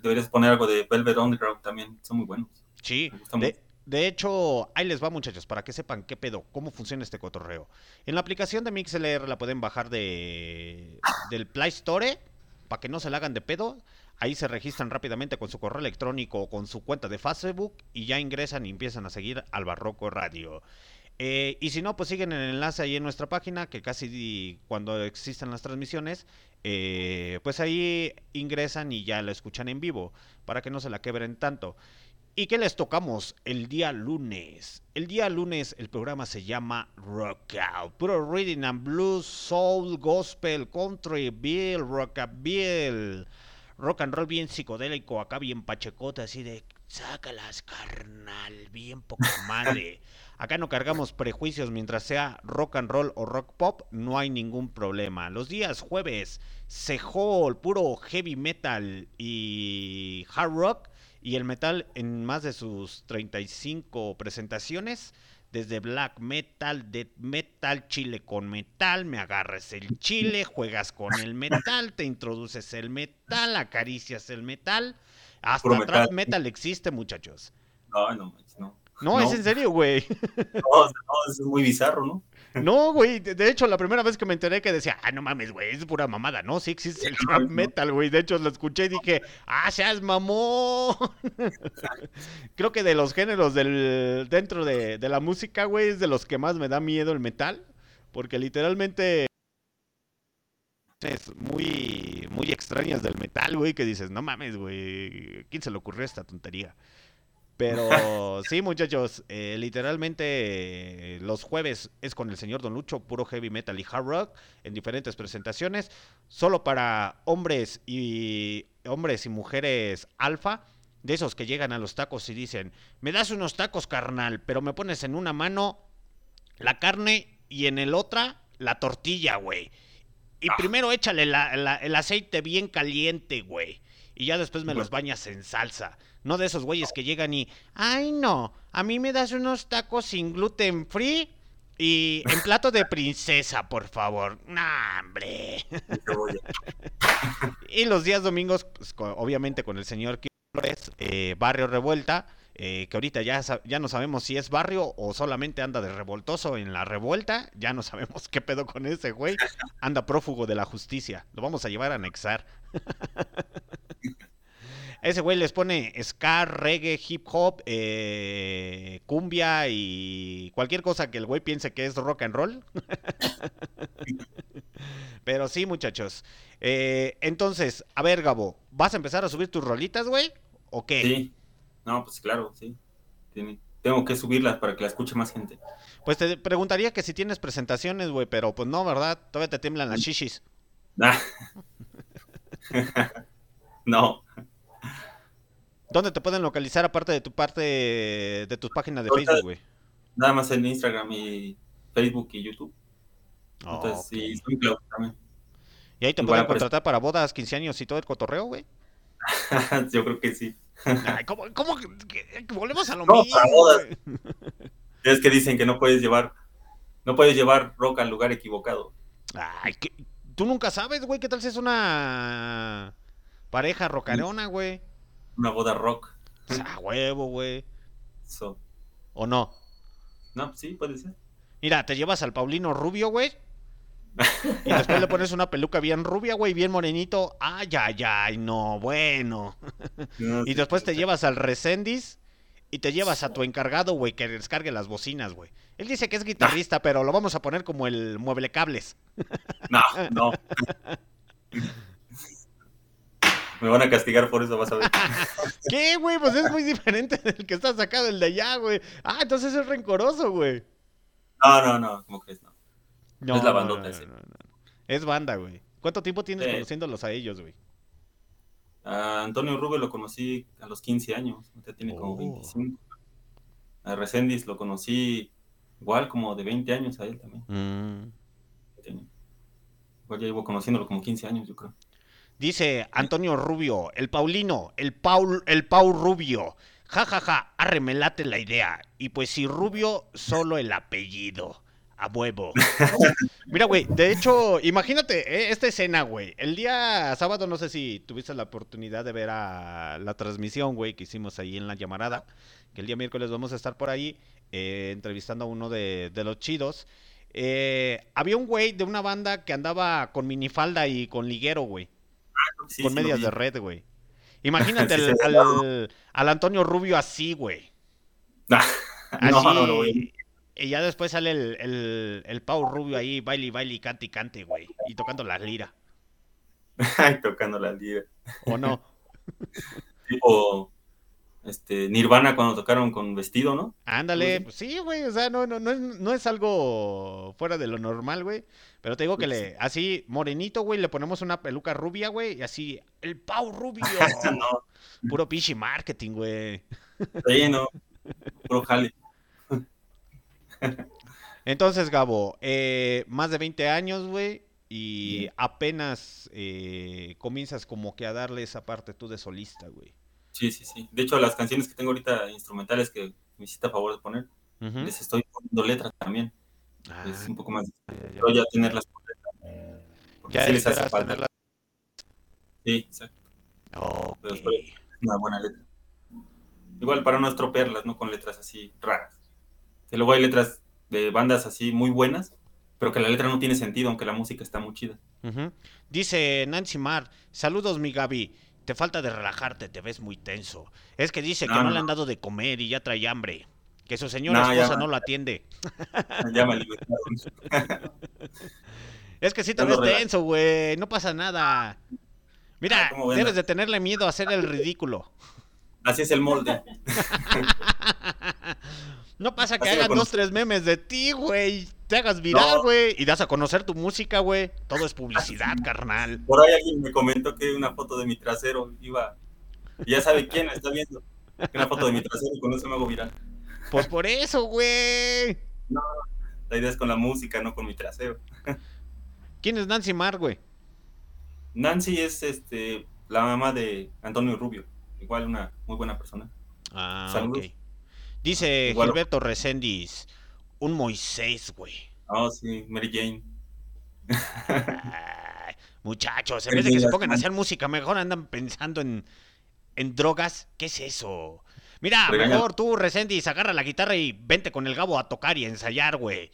Deberías poner algo de Velvet Underground también, son muy buenos. Sí, de, de, hecho, ahí les va muchachos, para que sepan qué pedo, cómo funciona este cotorreo. En la aplicación de MixLR la pueden bajar de del Play Store, para que no se la hagan de pedo. Ahí se registran rápidamente con su correo electrónico o con su cuenta de Facebook y ya ingresan y empiezan a seguir al Barroco Radio. Eh, y si no, pues siguen el enlace ahí en nuestra página, que casi cuando existan las transmisiones, eh, pues ahí ingresan y ya lo escuchan en vivo, para que no se la quebren tanto. ¿Y qué les tocamos el día lunes? El día lunes el programa se llama Rock Out, puro reading and blues, soul, gospel, country, bill, rockabilly, rock and roll bien psicodélico, acá bien pachecota, así de sácalas carnal, bien poca madre. [LAUGHS] Acá no cargamos prejuicios mientras sea rock and roll o rock pop, no hay ningún problema. Los días jueves, el puro heavy metal y hard rock. Y el metal en más de sus 35 presentaciones. Desde black metal, death metal, chile con metal, me agarras el chile, juegas con el metal, te introduces el metal, acaricias el metal. Hasta trap metal existe, muchachos. No, no, no. No, es en serio, güey. [LAUGHS] No, no, es muy bizarro, ¿no? [LAUGHS] No, güey, de hecho, la primera vez que me enteré que decía, ah, no mames, güey, es pura mamada, no, sí existe el trap metal, güey. De hecho, lo escuché y dije, ah, seas mamón. [LAUGHS] Creo que de los géneros del, dentro de, de la música, güey, es de los que más me da miedo el metal. Porque literalmente es muy, muy extrañas del metal, güey, que dices, no mames, güey, ¿quién se le ocurrió esta tontería? Pero sí, muchachos, eh, literalmente eh, los jueves es con el señor Don Lucho, puro heavy metal y hard rock, en diferentes presentaciones, solo para hombres y hombres y mujeres alfa, de esos que llegan a los tacos y dicen, me das unos tacos, carnal, pero me pones en una mano la carne y en el otra la tortilla, güey. Y ah. primero échale el aceite bien caliente, güey. Y ya después me los bañas en salsa. No de esos güeyes que llegan y, ay no, a mí me das unos tacos sin gluten free y en plato de princesa, por favor. ¡Nah, hombre! [LAUGHS] y los días domingos, pues, obviamente con el señor Flores, eh, Barrio Revuelta, eh, que ahorita ya, ya no sabemos si es barrio o solamente anda de revoltoso en la revuelta, ya no sabemos qué pedo con ese güey, anda prófugo de la justicia, lo vamos a llevar a anexar. [LAUGHS] Ese güey les pone ska, reggae, hip hop, eh, cumbia y cualquier cosa que el güey piense que es rock and roll. [LAUGHS] Pero sí, muchachos. Eh, entonces, a ver, Gabo, ¿vas a empezar a subir tus rolitas, güey? ¿O qué? Sí. No, pues claro, sí. tengo que subirlas para que la escuche más gente. Pues te preguntaría que si tienes presentaciones, güey, pero pues no, ¿verdad? Todavía te tiemblan las shishis. [LAUGHS] no. ¿Dónde te pueden localizar aparte de tu parte de tus páginas de Facebook, güey? Nada más en Instagram y Facebook y YouTube. Entonces, Ok. sí, clavos también. Y ahí te pueden aparece- contratar para bodas, 15 años y todo el cotorreo, güey. [LAUGHS] Yo creo que sí. Ay, ¿cómo, cómo que- volvemos a lo No, mismo? para bodas. [LAUGHS] Es que dicen que no puedes llevar, no puedes llevar rock al lugar equivocado. Ay, que- tú nunca sabes, güey, qué tal si es una pareja rocarona, güey. Una boda rock. O sea, a huevo, güey. So, ¿O no? no, sí, puede ser. Mira, te llevas al Paulino rubio, güey. Y después le pones una peluca bien rubia, güey, bien morenito. Ay, ay, ay, no, bueno. [LAUGHS] No, Y sí, después te llevas al Recendis y te llevas a tu encargado, güey, que descargue las bocinas, güey. Él dice que es guitarrista, pero lo vamos a poner como el mueble cables. No, no. [LAUGHS] Me van a castigar por eso, vas a ver. [LAUGHS] ¿Qué, güey? Pues es muy diferente del que está sacado el de allá, güey. Ah, entonces es rencoroso, güey. No, no, no, ¿cómo crees? No. No, Es la bandota no, ese. no. Es banda, güey. ¿Cuánto tiempo tienes Sí. conociéndolos a ellos, güey? A Antonio Rubio lo conocí a los 15 años, ya tiene como Oh. 25. A lo conocí igual como de 20 años a él también. Mm. Igual ya llevo conociéndolo como 15 años, yo creo. Dice Antonio Rubio, el Paulino, el Paul, el Pau Rubio. Ja, ja, ja, arremelate la idea. Y pues si Rubio, solo el apellido. A huevo. [LAUGHS] Mira, güey, de hecho, imagínate eh, esta escena, güey. El día sábado, no sé si tuviste la oportunidad de ver a la transmisión, güey, que hicimos ahí en la llamarada. Que el día miércoles vamos a estar por ahí eh, entrevistando a uno de, de los chidos. Eh, había un güey de una banda que andaba con minifalda y con liguero, güey Sí, con sí medias de red, güey. [LAUGHS] Imagínate al, al- al Antonio Rubio así, güey. [LAUGHS] Así. no, voy Y ya después sale el, el, el Pau Rubio ahí, baile, baile, y cante y cante, güey. Y tocando la lira. [LAUGHS] Ay, tocando la lira. ¿O no? Tipo este, Nirvana cuando tocaron con vestido, ¿no? Ándale, Sí. pues sí, güey. O sea, no, no, no, es, no es algo fuera de lo normal, güey. Pero te digo que le, así, morenito, güey, le ponemos una peluca rubia, güey. Y así, el Pau Rubio. [LAUGHS] no, Puro pinche marketing, güey. sí, no. Puro jale. Entonces, Gabo, eh, más de 20 años, güey, y apenas eh, comienzas como que a darle esa parte tú de solista, güey. Sí, sí, sí. De hecho, las canciones que tengo ahorita instrumentales que me hiciste a favor de poner, les estoy poniendo letra también. Ah, Es un poco más ya. pero ya tenerlas por letra. Porque Ya sí les hace falta. tenerla- Sí, exacto. Ok. Pero estoy- Una buena letra. Igual para no estropearlas, ¿no? Con letras así raras. Que luego hay letras de bandas así muy buenas, pero que la letra no tiene sentido, aunque la música está muy chida. Ujú. Dice Nancy Mar, saludos mi Gaby, te falta de relajarte, te ves muy tenso. Es que dice que No, le han dado de comer y ya trae hambre. Que su señora No, esposa no lo atiende. [LAUGHS] Ya me. [LAUGHS] Es que sí te ves tenso, güey, no pasa nada. Mira, debes de tenerle miedo a hacer el ridículo. Así es el molde. [LAUGHS] No pasa que Así hagan dos, tres memes de ti, güey. Te hagas viral, No. güey. Y das a conocer tu música, güey. Todo es publicidad, carnal. Por ahí alguien me comentó que una foto de mi trasero iba. y ya sabe quién la está viendo. Una foto de mi trasero y con eso me hago viral. Pues por eso, güey. La idea es con la música, no con mi trasero. ¿Quién es Nancy Mar, güey? Nancy es este la mamá de Antonio Rubio. Igual una muy buena persona. Ah, Saludos. Dice Igual- Gilberto Reséndiz. Un Moisés, güey. Ah, sí, Mary Jane. Ay, muchachos, en vez de que se pongan a hacer música, mejor andan pensando en, en drogas. ¿Qué es eso? Mira, Regaña- mejor tú, Reséndiz, agarra la guitarra y vente con el Gabo a tocar y a ensayar, güey.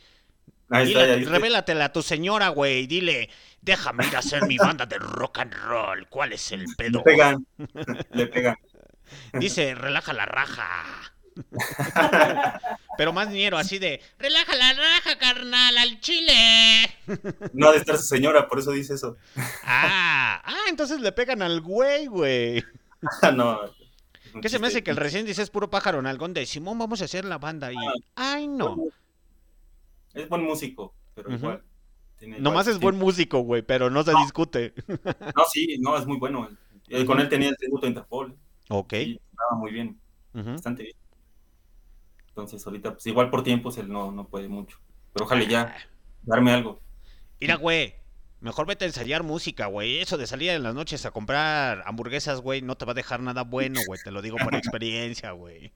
Ahí Dile- revélatela a tu señora, güey. y Dile, déjame ir a hacer mi banda de rock and roll. ¿Cuál es el Le pedo? pegan. [LAUGHS] Le pegan. Dice, relaja la raja. Pero más dinero, así de, relaja la raja, carnal, al chile. No ha de estar su señora, por eso dice eso. Ah, ah, entonces le pegan al güey, güey. [LAUGHS] no. ¿Qué se me hace que el recién dice es puro pájaro nalgón de Simón, vamos a hacer la banda y... Ay, no. Es buen músico, pero igual. tiene Nomás igual es buen músico, güey, pero no se discute. No, sí, no, es muy bueno. Y Con él tenía el tributo a Interpol. Ok. Estaba muy bien, bastante bien. Entonces, ahorita, pues igual por tiempos él no, no puede mucho. Pero ojalá ya darme algo. Mira, güey. Mejor vete a ensayar música, güey. Eso de salir en las noches a comprar hamburguesas, güey, no te va a dejar nada bueno, güey. Te lo digo por experiencia, güey.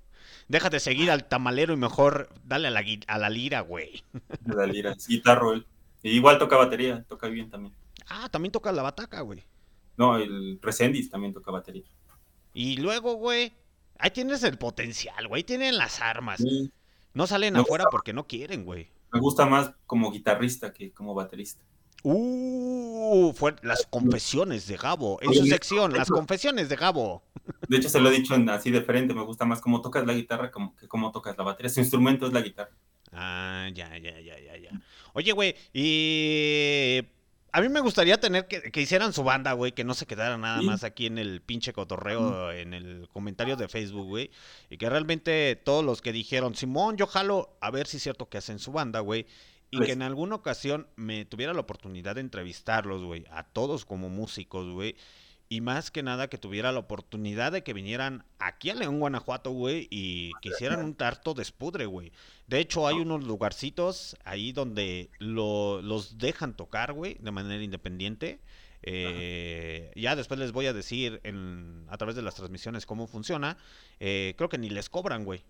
Déjate seguir al tamalero y mejor dale a la, a la lira, güey. A la lira, sí, guitarro él. igual toca batería, toca bien también. Ah, también toca la bataca, güey. No, el Resendis también toca batería. Y luego, güey, ahí tienes el potencial, güey. Tienen las armas. No salen afuera porque no quieren, güey. Me gusta más como guitarrista que como baterista. Uh, fue las confesiones de Gabo. En su sección, las confesiones de Gabo. De hecho, se lo he dicho así de frente. Me gusta más cómo tocas la guitarra como que cómo tocas la batería. Su instrumento es la guitarra. Ah, ya, ya, ya, ya, ya. Oye, güey, y a mí me gustaría tener que, que hicieran su banda, güey, que no se quedara nada más aquí en el pinche cotorreo, en el comentario de Facebook, güey. Y que realmente todos los que dijeron, Simón, yo jalo, a ver si es cierto que hacen su banda, güey. Y que pues en alguna ocasión me tuviera la oportunidad de entrevistarlos, güey, a todos como músicos, güey. Y más que nada que tuviera la oportunidad de que vinieran aquí a León, Guanajuato, güey, y que hicieran un tarto de espudre, güey. De hecho, hay unos lugarcitos ahí donde lo, los dejan tocar, güey, de manera independiente. Eh, ya después les voy a decir en, a través de las transmisiones cómo funciona. Eh, creo que ni les cobran, güey.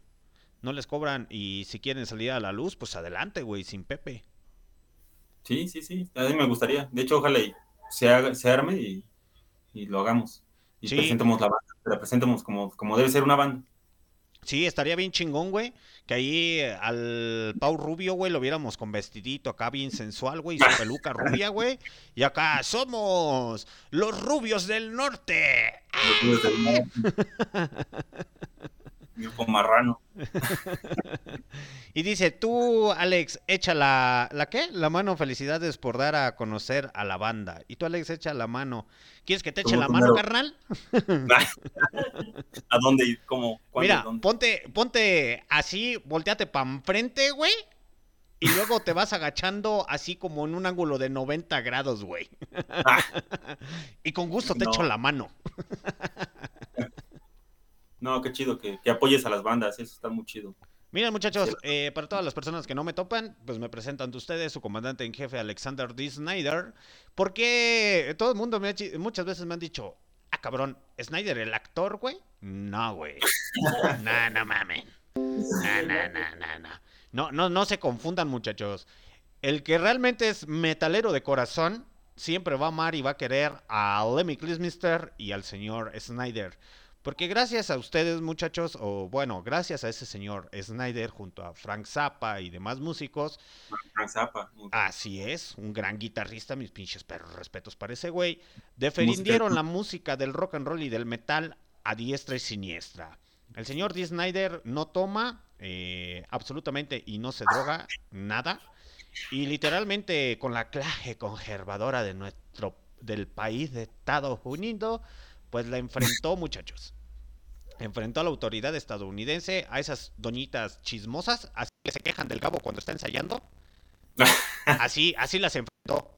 No les cobran y si quieren salir a la luz, pues adelante, güey, sin Pepe. Sí, sí, sí. A mí me gustaría. De hecho, ojalá se, haga, se arme y y lo hagamos. Y presentemos la banda, la presentemos como, como debe ser una banda. Sí, estaría bien chingón, güey. Que ahí al Pau Rubio, güey, lo viéramos con vestidito acá bien sensual, güey, y su peluca rubia, güey. Y acá somos los rubios del norte. Los rubios del norte. [LAUGHS] marrano. [LAUGHS] y dice, tú, Alex, echa la, ¿la qué? La mano, felicidades por dar a conocer a la banda. Y tú, Alex, echa la mano. ¿Quieres que te eche la mano, carnal? [LAUGHS] ¿A dónde? ¿Cómo? Mira, ponte, ponte así, volteate para enfrente, güey. Y luego te vas agachando así como en un ángulo de 90 grados, güey. Ah. [LAUGHS] y con gusto te echo la mano. No, qué chido que, apoyes a las bandas, eso está muy chido. Miren muchachos, eh, para todas las personas que no me topan, pues me presentan ante ustedes su comandante en jefe Alexander D. Snyder, porque todo el mundo me muchas veces me han dicho, ah cabrón, ¿Snyder el actor, güey? No, güey. [LAUGHS] no, no mamen. No, no, no, no, no. No, no, no se confundan muchachos. El que realmente es metalero de corazón siempre va a amar y va a querer a Lemmy Kilmister y al señor Snyder. Porque gracias a ustedes, muchachos, o bueno, gracias a ese señor Snyder junto a Frank Zappa y demás músicos. Frank Zappa. Así es, un gran guitarrista, mis pinches perros, respetos para ese güey. Defendieron la música del rock and roll y del metal a diestra y siniestra. El señor D. Snyder no toma eh, absolutamente y no se droga nada. Y literalmente con la clase conservadora de nuestro del país de Estados Unidos pues la enfrentó, muchachos. Enfrentó a la autoridad estadounidense, a esas doñitas chismosas, así que se quejan del cabo cuando está ensayando. [LAUGHS] Así, así las enfrentó.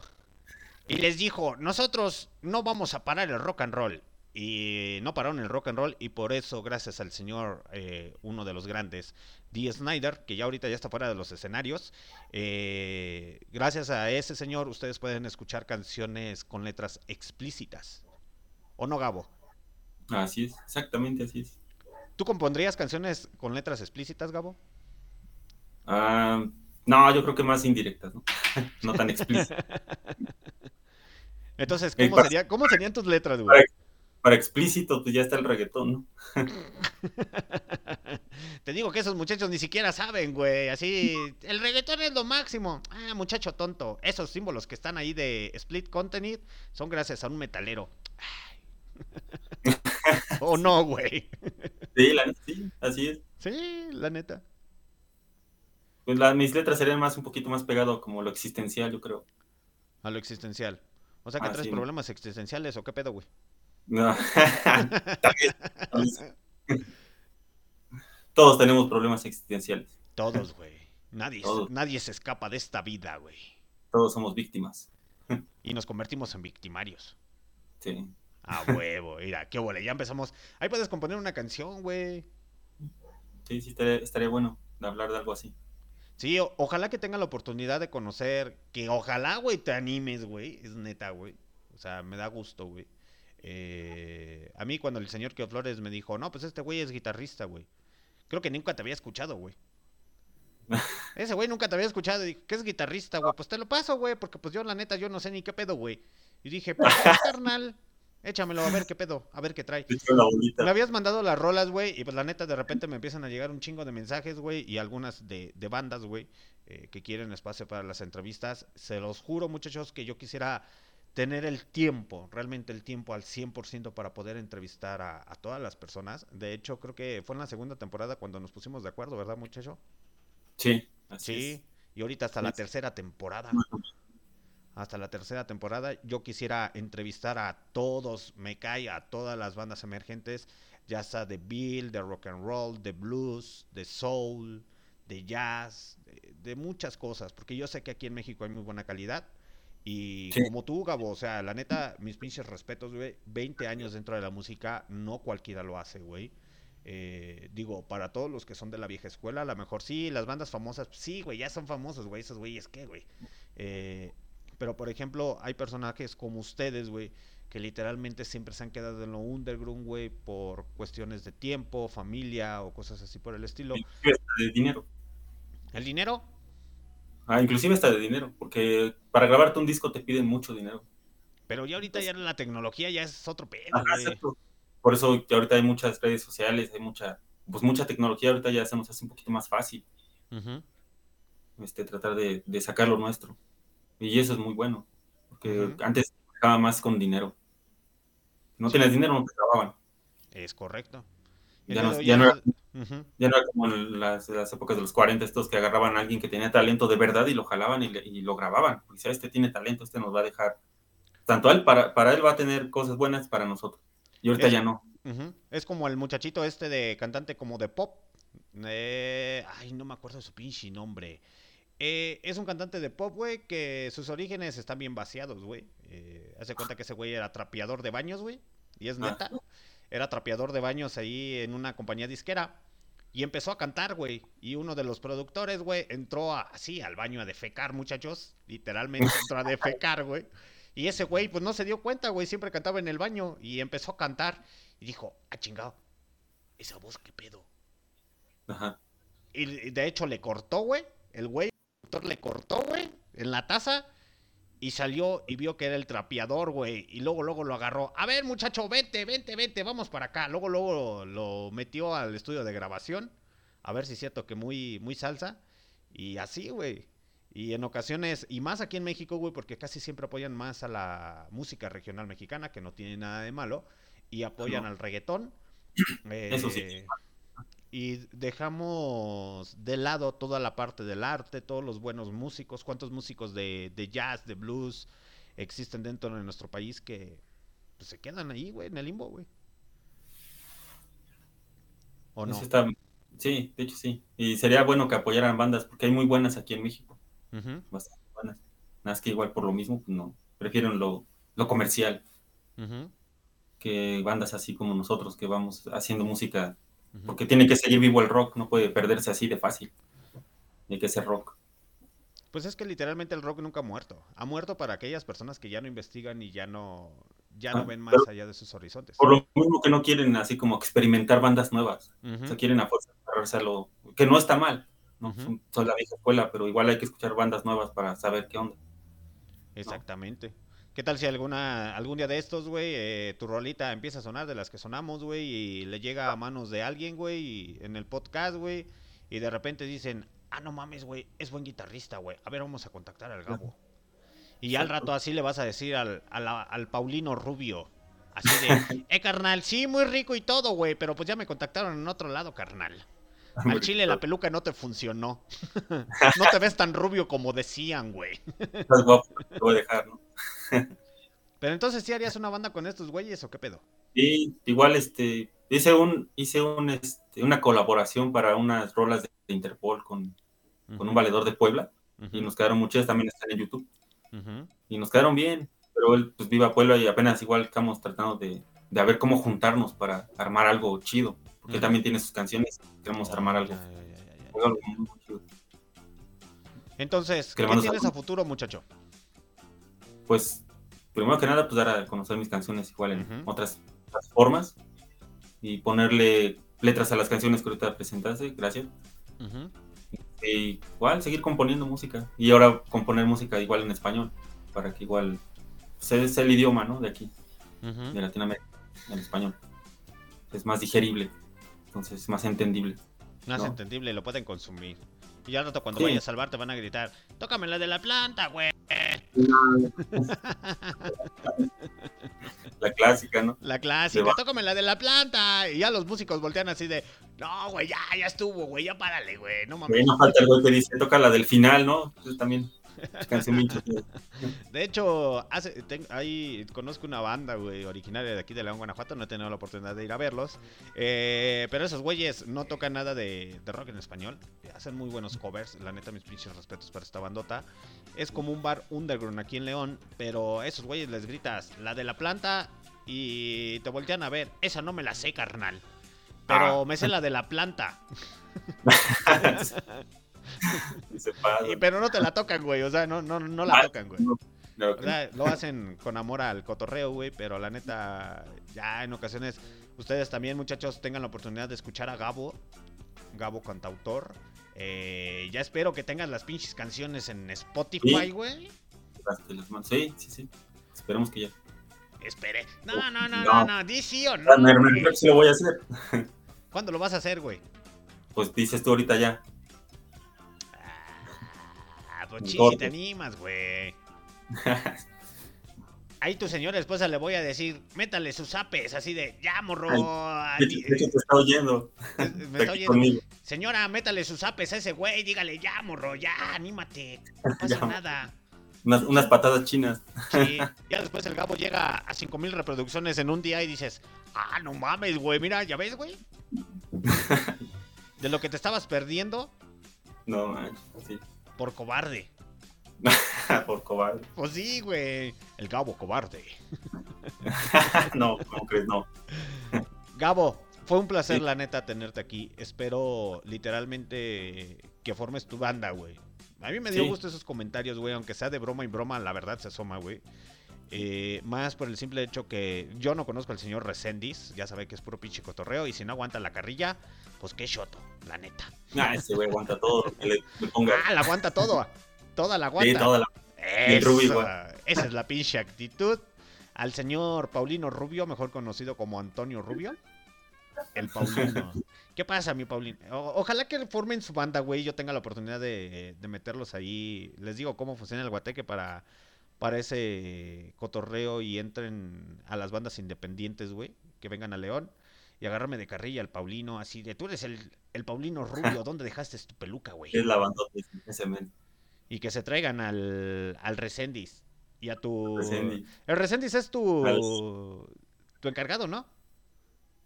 Y les dijo, nosotros no vamos a parar el rock and roll. Y no pararon el rock and roll y por eso, gracias al señor, eh, uno de los grandes, D. Snyder, que ya ahorita ya está fuera de los escenarios, eh, gracias a ese señor ustedes pueden escuchar canciones con letras explícitas. ¿O no, Gabo? Así es, exactamente así es. ¿Tú compondrías canciones con letras explícitas, Gabo? Ah, no, yo creo que más indirectas, ¿no? [LAUGHS] no tan explícitas. [LAUGHS] Entonces, ¿cómo, sería, ¿cómo serían tus letras, güey? Para, explícito, pues ya está el reggaetón, ¿no? [LAUGHS] Te digo que esos muchachos ni siquiera saben, güey. Así, el reggaetón es lo máximo. Ah, muchacho tonto. Esos símbolos que están ahí de split content son gracias a un metalero. [LAUGHS] ¿O no, güey? Sí, la, sí, así es. Sí, la neta. Pues mis letras serían más un poquito más pegado como lo existencial, yo creo. A lo existencial. O sea que ah, traes problemas existenciales o qué pedo, güey. No. [LAUGHS] Todos tenemos problemas existenciales. Todos, güey. Nadie, nadie se escapa de esta vida, güey. Todos somos víctimas. y nos convertimos en victimarios. Sí. A huevo, mira, qué huele, ya empezamos. Ahí puedes componer una canción, güey. Sí, sí, estaría, bueno de hablar de algo así. Sí, ojalá que tengan la oportunidad de conocer, que ojalá, güey, te animes, güey, es neta, güey. O sea, me da gusto, güey. Eh, a mí cuando el señor Kio Flores me dijo, no, pues este güey es guitarrista, güey. Creo que nunca te había escuchado, güey. [LAUGHS] Ese güey nunca te había escuchado. Y, ¿Qué es guitarrista, güey? Pues te lo paso, güey, porque pues yo la neta yo no sé ni qué pedo, güey. Y dije, pues [LAUGHS] carnal, échamelo a ver qué pedo, a ver qué trae. Me habías mandado las rolas, güey, y pues la neta de repente me empiezan a llegar un chingo de mensajes, güey, y algunas de, de bandas, güey, eh, que quieren espacio para las entrevistas. Se los juro, muchachos, que yo quisiera tener el tiempo, realmente el tiempo al 100% para poder entrevistar a, a, todas las personas. De hecho, creo que fue en la segunda temporada cuando nos pusimos de acuerdo, ¿verdad, muchacho? Sí. sí, y ahorita hasta la tercera temporada. Hasta la tercera temporada. Yo quisiera entrevistar a todos, me cae, a todas las bandas emergentes, ya sea de Bill, de rock and roll, de blues, de soul, de jazz, de, de muchas cosas, porque yo sé que aquí en México hay muy buena calidad y sí. como tú, Gabo, o sea, la neta, mis pinches respetos, güey. 20 años dentro de la música, no cualquiera lo hace, güey. Eh, digo, para todos los que son de la vieja escuela, a lo mejor sí, las bandas famosas, sí, güey, ya son famosos, güey, esos güeyes, ¿qué, güey? Eh, pero, por ejemplo, hay personajes como ustedes, güey, que literalmente siempre se han quedado en lo underground, güey, por cuestiones de tiempo, familia o cosas así por el estilo. De dinero. ¿El dinero? Ah, inclusive hasta de dinero, porque para grabarte un disco te piden mucho dinero. Pero ya ahorita ya la tecnología ya es otro pedo, Ajá, Por eso que ahorita hay muchas redes sociales, hay mucha, pues mucha tecnología, ahorita ya se nos hace un poquito más fácil. Uh -huh. este, tratar de, de, sacar lo nuestro. Y eso es muy bueno, porque uh -huh. antes trabajaba más con dinero. No sí. tienes dinero, no te grababan. Es correcto. Ya no, ya, no era, uh -huh. ya no, era, como en las, las, épocas de los 40, estos que agarraban a alguien que tenía talento de verdad y lo jalaban y, le, y lo grababan. Decía, este tiene talento, este nos va a dejar. Tanto él, para, para él va a tener cosas buenas para nosotros. Y ahorita es, ya no. Es como el muchachito este de cantante como de pop. Eh, ay, no me acuerdo de su pinche nombre. Eh, es un cantante de pop, güey, que sus orígenes están bien vaciados, güey. Eh, hace cuenta que ese güey era trapeador de baños, güey. Y es neta. Ah era trapeador de baños ahí en una compañía disquera. Y empezó a cantar, güey. Y uno de los productores, güey, entró a, así al baño a defecar, muchachos. Literalmente entró a defecar, [LAUGHS] güey. Y ese güey, pues no se dio cuenta, güey. Siempre cantaba en el baño. Y empezó a cantar. Y dijo, ah, chingado. Esa voz, qué pedo. Ajá. Y de hecho le cortó, güey. El güey, le cortó, güey. En la taza y salió y vio que era el trapeador, güey. Y luego, luego lo agarró. A ver, muchacho, vente, vente, vente, vamos para acá. Luego, luego lo, metió al estudio de grabación. A ver si es cierto que muy, muy salsa. Y así, güey. Y en ocasiones, y más aquí en México, güey, porque casi siempre apoyan más a la música regional mexicana, que no tiene nada de malo. Y apoyan no. al reggaetón. Eh, Eso sí y dejamos de lado toda la parte del arte, todos los buenos músicos, cuántos músicos de, de jazz, de blues existen dentro de nuestro país que pues, se quedan ahí, güey, en el limbo, güey. ¿O no? Está, sí, de hecho sí. Y sería bueno que apoyaran bandas, porque hay muy buenas aquí en México. Uh -huh. Bastante buenas. Nada más que igual por lo mismo, pues no. Prefieren lo, lo comercial. Uh -huh. Que bandas así como nosotros, que vamos haciendo música porque tiene que seguir vivo el rock, no puede perderse así de fácil. Tiene que ser rock. Pues es que literalmente el rock nunca ha muerto. Ha muerto para aquellas personas que ya no investigan y ya no, ya no ah, ven más allá de sus horizontes. Por lo mismo que no quieren así como experimentar bandas nuevas. Uh -huh. O sea, quieren a fuerza lo que no está mal. ¿no? Uh -huh. son, son, la vieja escuela, pero igual hay que escuchar bandas nuevas para saber qué onda. Exactamente. ¿no? ¿Qué tal si alguna, algún día de estos, güey, eh, tu rolita empieza a sonar de las que sonamos, güey, y le llega a manos de alguien, güey, en el podcast, güey, y de repente dicen, ah, no mames, güey, es buen guitarrista, güey, a ver, vamos a contactar al Gabo. Y ya al rato así le vas a decir al, al, al Paulino Rubio, así de, [LAUGHS] eh, carnal, sí, muy rico y todo, güey, pero pues ya me contactaron en otro lado, carnal. Al chile la peluca no te funcionó. [LAUGHS] [LAUGHS] no te ves tan rubio como decían, güey. Estás guapo, te voy a dejar, ¿no? Pero entonces, ¿sí harías una banda con estos güeyes o qué pedo? Sí, igual este, hice un, hice un, este, una colaboración para unas rolas de Interpol con, uh -huh. con un valedor de Puebla uh -huh. y nos quedaron muchas, también están en YouTube. Uh -huh. Y nos quedaron bien, pero él pues viva Puebla y apenas igual estamos tratando de, de ver cómo juntarnos para armar algo chido, porque él también tiene sus canciones, queremos armar algo. Muy chido. Entonces, ¿qué tienes a futuro, muchacho? Pues, primero que nada, pues dar a conocer mis canciones igual en otras plataformas y ponerle letras a las canciones que ahorita presentaste, gracias. Y igual seguir componiendo música. Y ahora componer música igual en español, para que igual se es el idioma, ¿no? De aquí, de Latinoamérica, el español. Es más digerible, entonces es más entendible. Más No. entendible, lo pueden consumir. Y al rato cuando Sí. vayas a salvar te van a gritar, tócame la de la planta, güey. La clásica, ¿no? La clásica, tócame la de la planta. Y ya los músicos voltean así de, no, güey, ya, ya estuvo, güey, ya párale, güey, no mames. No falta el güey que dice, toca la del final, ¿no? Pues también, [LAUGHS] De hecho, hace, ten- ahí conozco una banda, güey, originaria de aquí de León, Guanajuato. No he tenido la oportunidad de ir a verlos. Eh, pero esos güeyes no tocan nada de, de rock en español. Hacen muy buenos covers. La neta, mis pinches respetos para esta bandota. Es como un bar underground aquí en León. Pero a esos güeyes les gritas la de la planta y te voltean a ver. Esa no me la sé, carnal. Pero Ah. me sé la de la planta. [LAUGHS] [LAUGHS] [LAUGHS] Se. Y- pero no te la tocan, güey. O sea, no, no, no la Ah, tocan, güey. O sea, lo hacen con amor al cotorreo, güey, pero la neta, ya en ocasiones, ustedes también, muchachos, tengan la oportunidad de escuchar a Gabo, Gabo cantautor. Eh, ya espero que tengan las pinches canciones en Spotify, güey. Sí, sí, sí. Esperemos que ya. Espere. No, no, no, no, No. di sí o no. Ah, lo voy a hacer. [LAUGHS] ¿Cuándo lo vas a hacer, güey? Pues dices tú ahorita ya. Si corto. te animas, güey. [LAUGHS] Ahí tu señora esposa le voy a decir, métale sus apes, así de, ya, morro. De hecho, de hecho, te está oyendo. me [LAUGHS] Está oyendo. conmigo. Señora, métale sus apes a ese güey, dígale ya, morro, ya, anímate, no pasa [LAUGHS] Ya. nada. Unas, unas patadas chinas. Sí, ya después el Gabo llega a 5000 reproducciones en un día y dices, ah, no mames, güey, mira, ya ves, güey. De lo que te estabas perdiendo No, manches, sí. Por cobarde. [LAUGHS] Por cobarde. Pues sí, güey, el Gabo cobarde. [LAUGHS] no, ¿cómo crees? No. Gabo, fue un placer, Sí. la neta, tenerte aquí. Espero literalmente que formes tu banda, güey. A mí me dio Sí. gusto esos comentarios, güey, aunque sea de broma y broma, la verdad se asoma, güey. Eh, más por el simple hecho que yo no conozco al señor Resendiz, ya sabe que es puro pinche cotorreo, y si no aguanta la carrilla, pues qué shoto, la neta. Ah, ese güey aguanta todo. lo Que le, le ponga. Ah, la aguanta todo, toda la aguanta. Sí, toda la. Rubio esa es la pinche actitud. Al señor Paulino Rubio, mejor conocido como Antonio Rubio. El Paulino. ¿Qué pasa, mi Paulino? O- ojalá que formen su banda, güey. Yo tenga la oportunidad de, de meterlos ahí. Les digo cómo funciona el guateque para, para ese cotorreo y entren a las bandas independientes, güey. Que vengan a León. Y agarrarme de carrilla al Paulino, así de, tú eres el, el Paulino Rubio, [LAUGHS] ¿dónde dejaste tu peluca, güey? Es la ese men. y que se traigan al, al Resendiz y a tu... Resendiz. El Resendiz es tu... Al- Tu encargado, ¿no?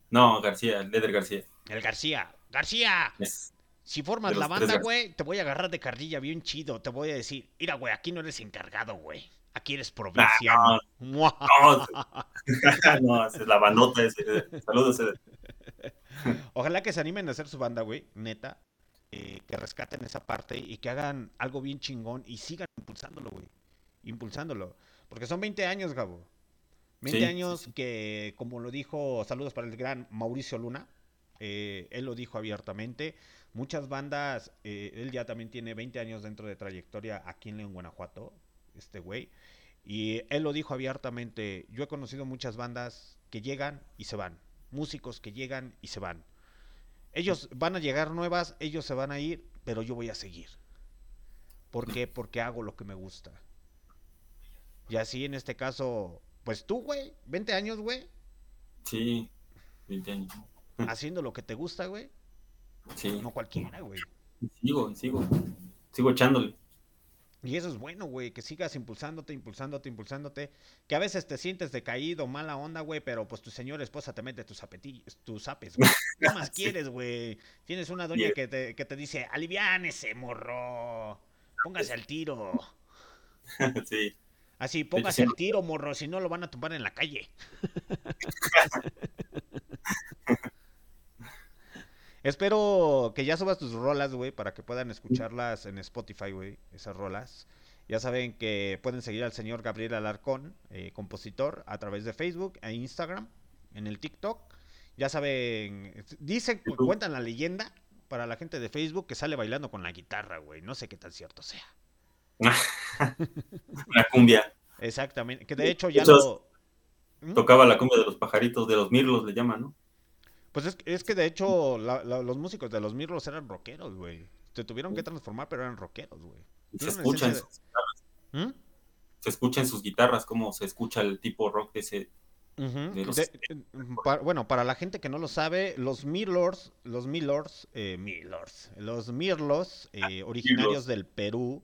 No, García, Leder García. El García. García, Es, si formas de la banda, güey, te voy a agarrar de carrilla bien chido. Te voy a decir, mira, güey, aquí no eres encargado, güey. Aquí eres provinciano. No, no, esa es la bandota ese. Saludos. Ojalá que se animen a hacer su banda, güey, neta. eh, que rescaten esa parte y que hagan algo bien chingón y sigan impulsándolo, güey. Impulsándolo. Porque son 20 años, Gabo. 20 Sí, años sí, sí. que, como lo dijo, saludos para el gran Mauricio Luna. eh, él lo dijo abiertamente. Muchas bandas, eh, él ya también tiene 20 años dentro de trayectoria aquí en León, Guanajuato, este güey. Y él lo dijo abiertamente. Yo he conocido muchas bandas que llegan y se van. Músicos que llegan y se van. Ellos van a llegar nuevas, ellos se van a ir, pero yo voy a seguir. ¿Por qué? Porque hago lo que me gusta. Y así en este caso, pues tú, güey, 20 años, güey, Sí, 20 años. [LAUGHS] haciendo lo que te gusta, güey. Sí, No cualquiera, güey. sigo, sigo. Sigo echándole. Y eso es bueno, güey, que sigas impulsándote, impulsándote, impulsándote. Que a veces te sientes decaído, mala onda, güey, pero pues tu señora esposa te mete tus, apetillos, tus apes, güey. [LAUGHS] ¿Qué más Sí. quieres, güey? Tienes una doña Bien. que te, que te dice, aliviánese, morro. Póngase al tiro. [LAUGHS] sí. Así, póngase al tiro, morro, si no lo van a tumbar en la calle. [LAUGHS] Espero que ya subas tus rolas, güey, para que puedan escucharlas en Spotify, güey, esas rolas. Ya saben que pueden seguir al señor Gabriel Alarcón, eh, compositor, a través de Facebook e Instagram, en el TikTok. Ya saben, dicen, cuentan la leyenda para la gente de Facebook que sale bailando con la guitarra, güey. No sé qué tan cierto sea. [LAUGHS] la cumbia. Exactamente, que de hecho ya lo... ¿Mm? Tocaba la cumbia de los pajaritos, de los mirlos le llaman, ¿no? Pues es, es que de hecho los músicos de los mirlos eran rockeros, güey. Se tuvieron que transformar, pero eran rockeros, güey. Se escucha en sus guitarras. ¿Mm? Se escucha en sus guitarras cómo se escucha el tipo rock de ese... bueno, para la gente que no lo sabe, los Mirlors, los Milors, eh, los Mirlos, eh, ah, originarios del Perú,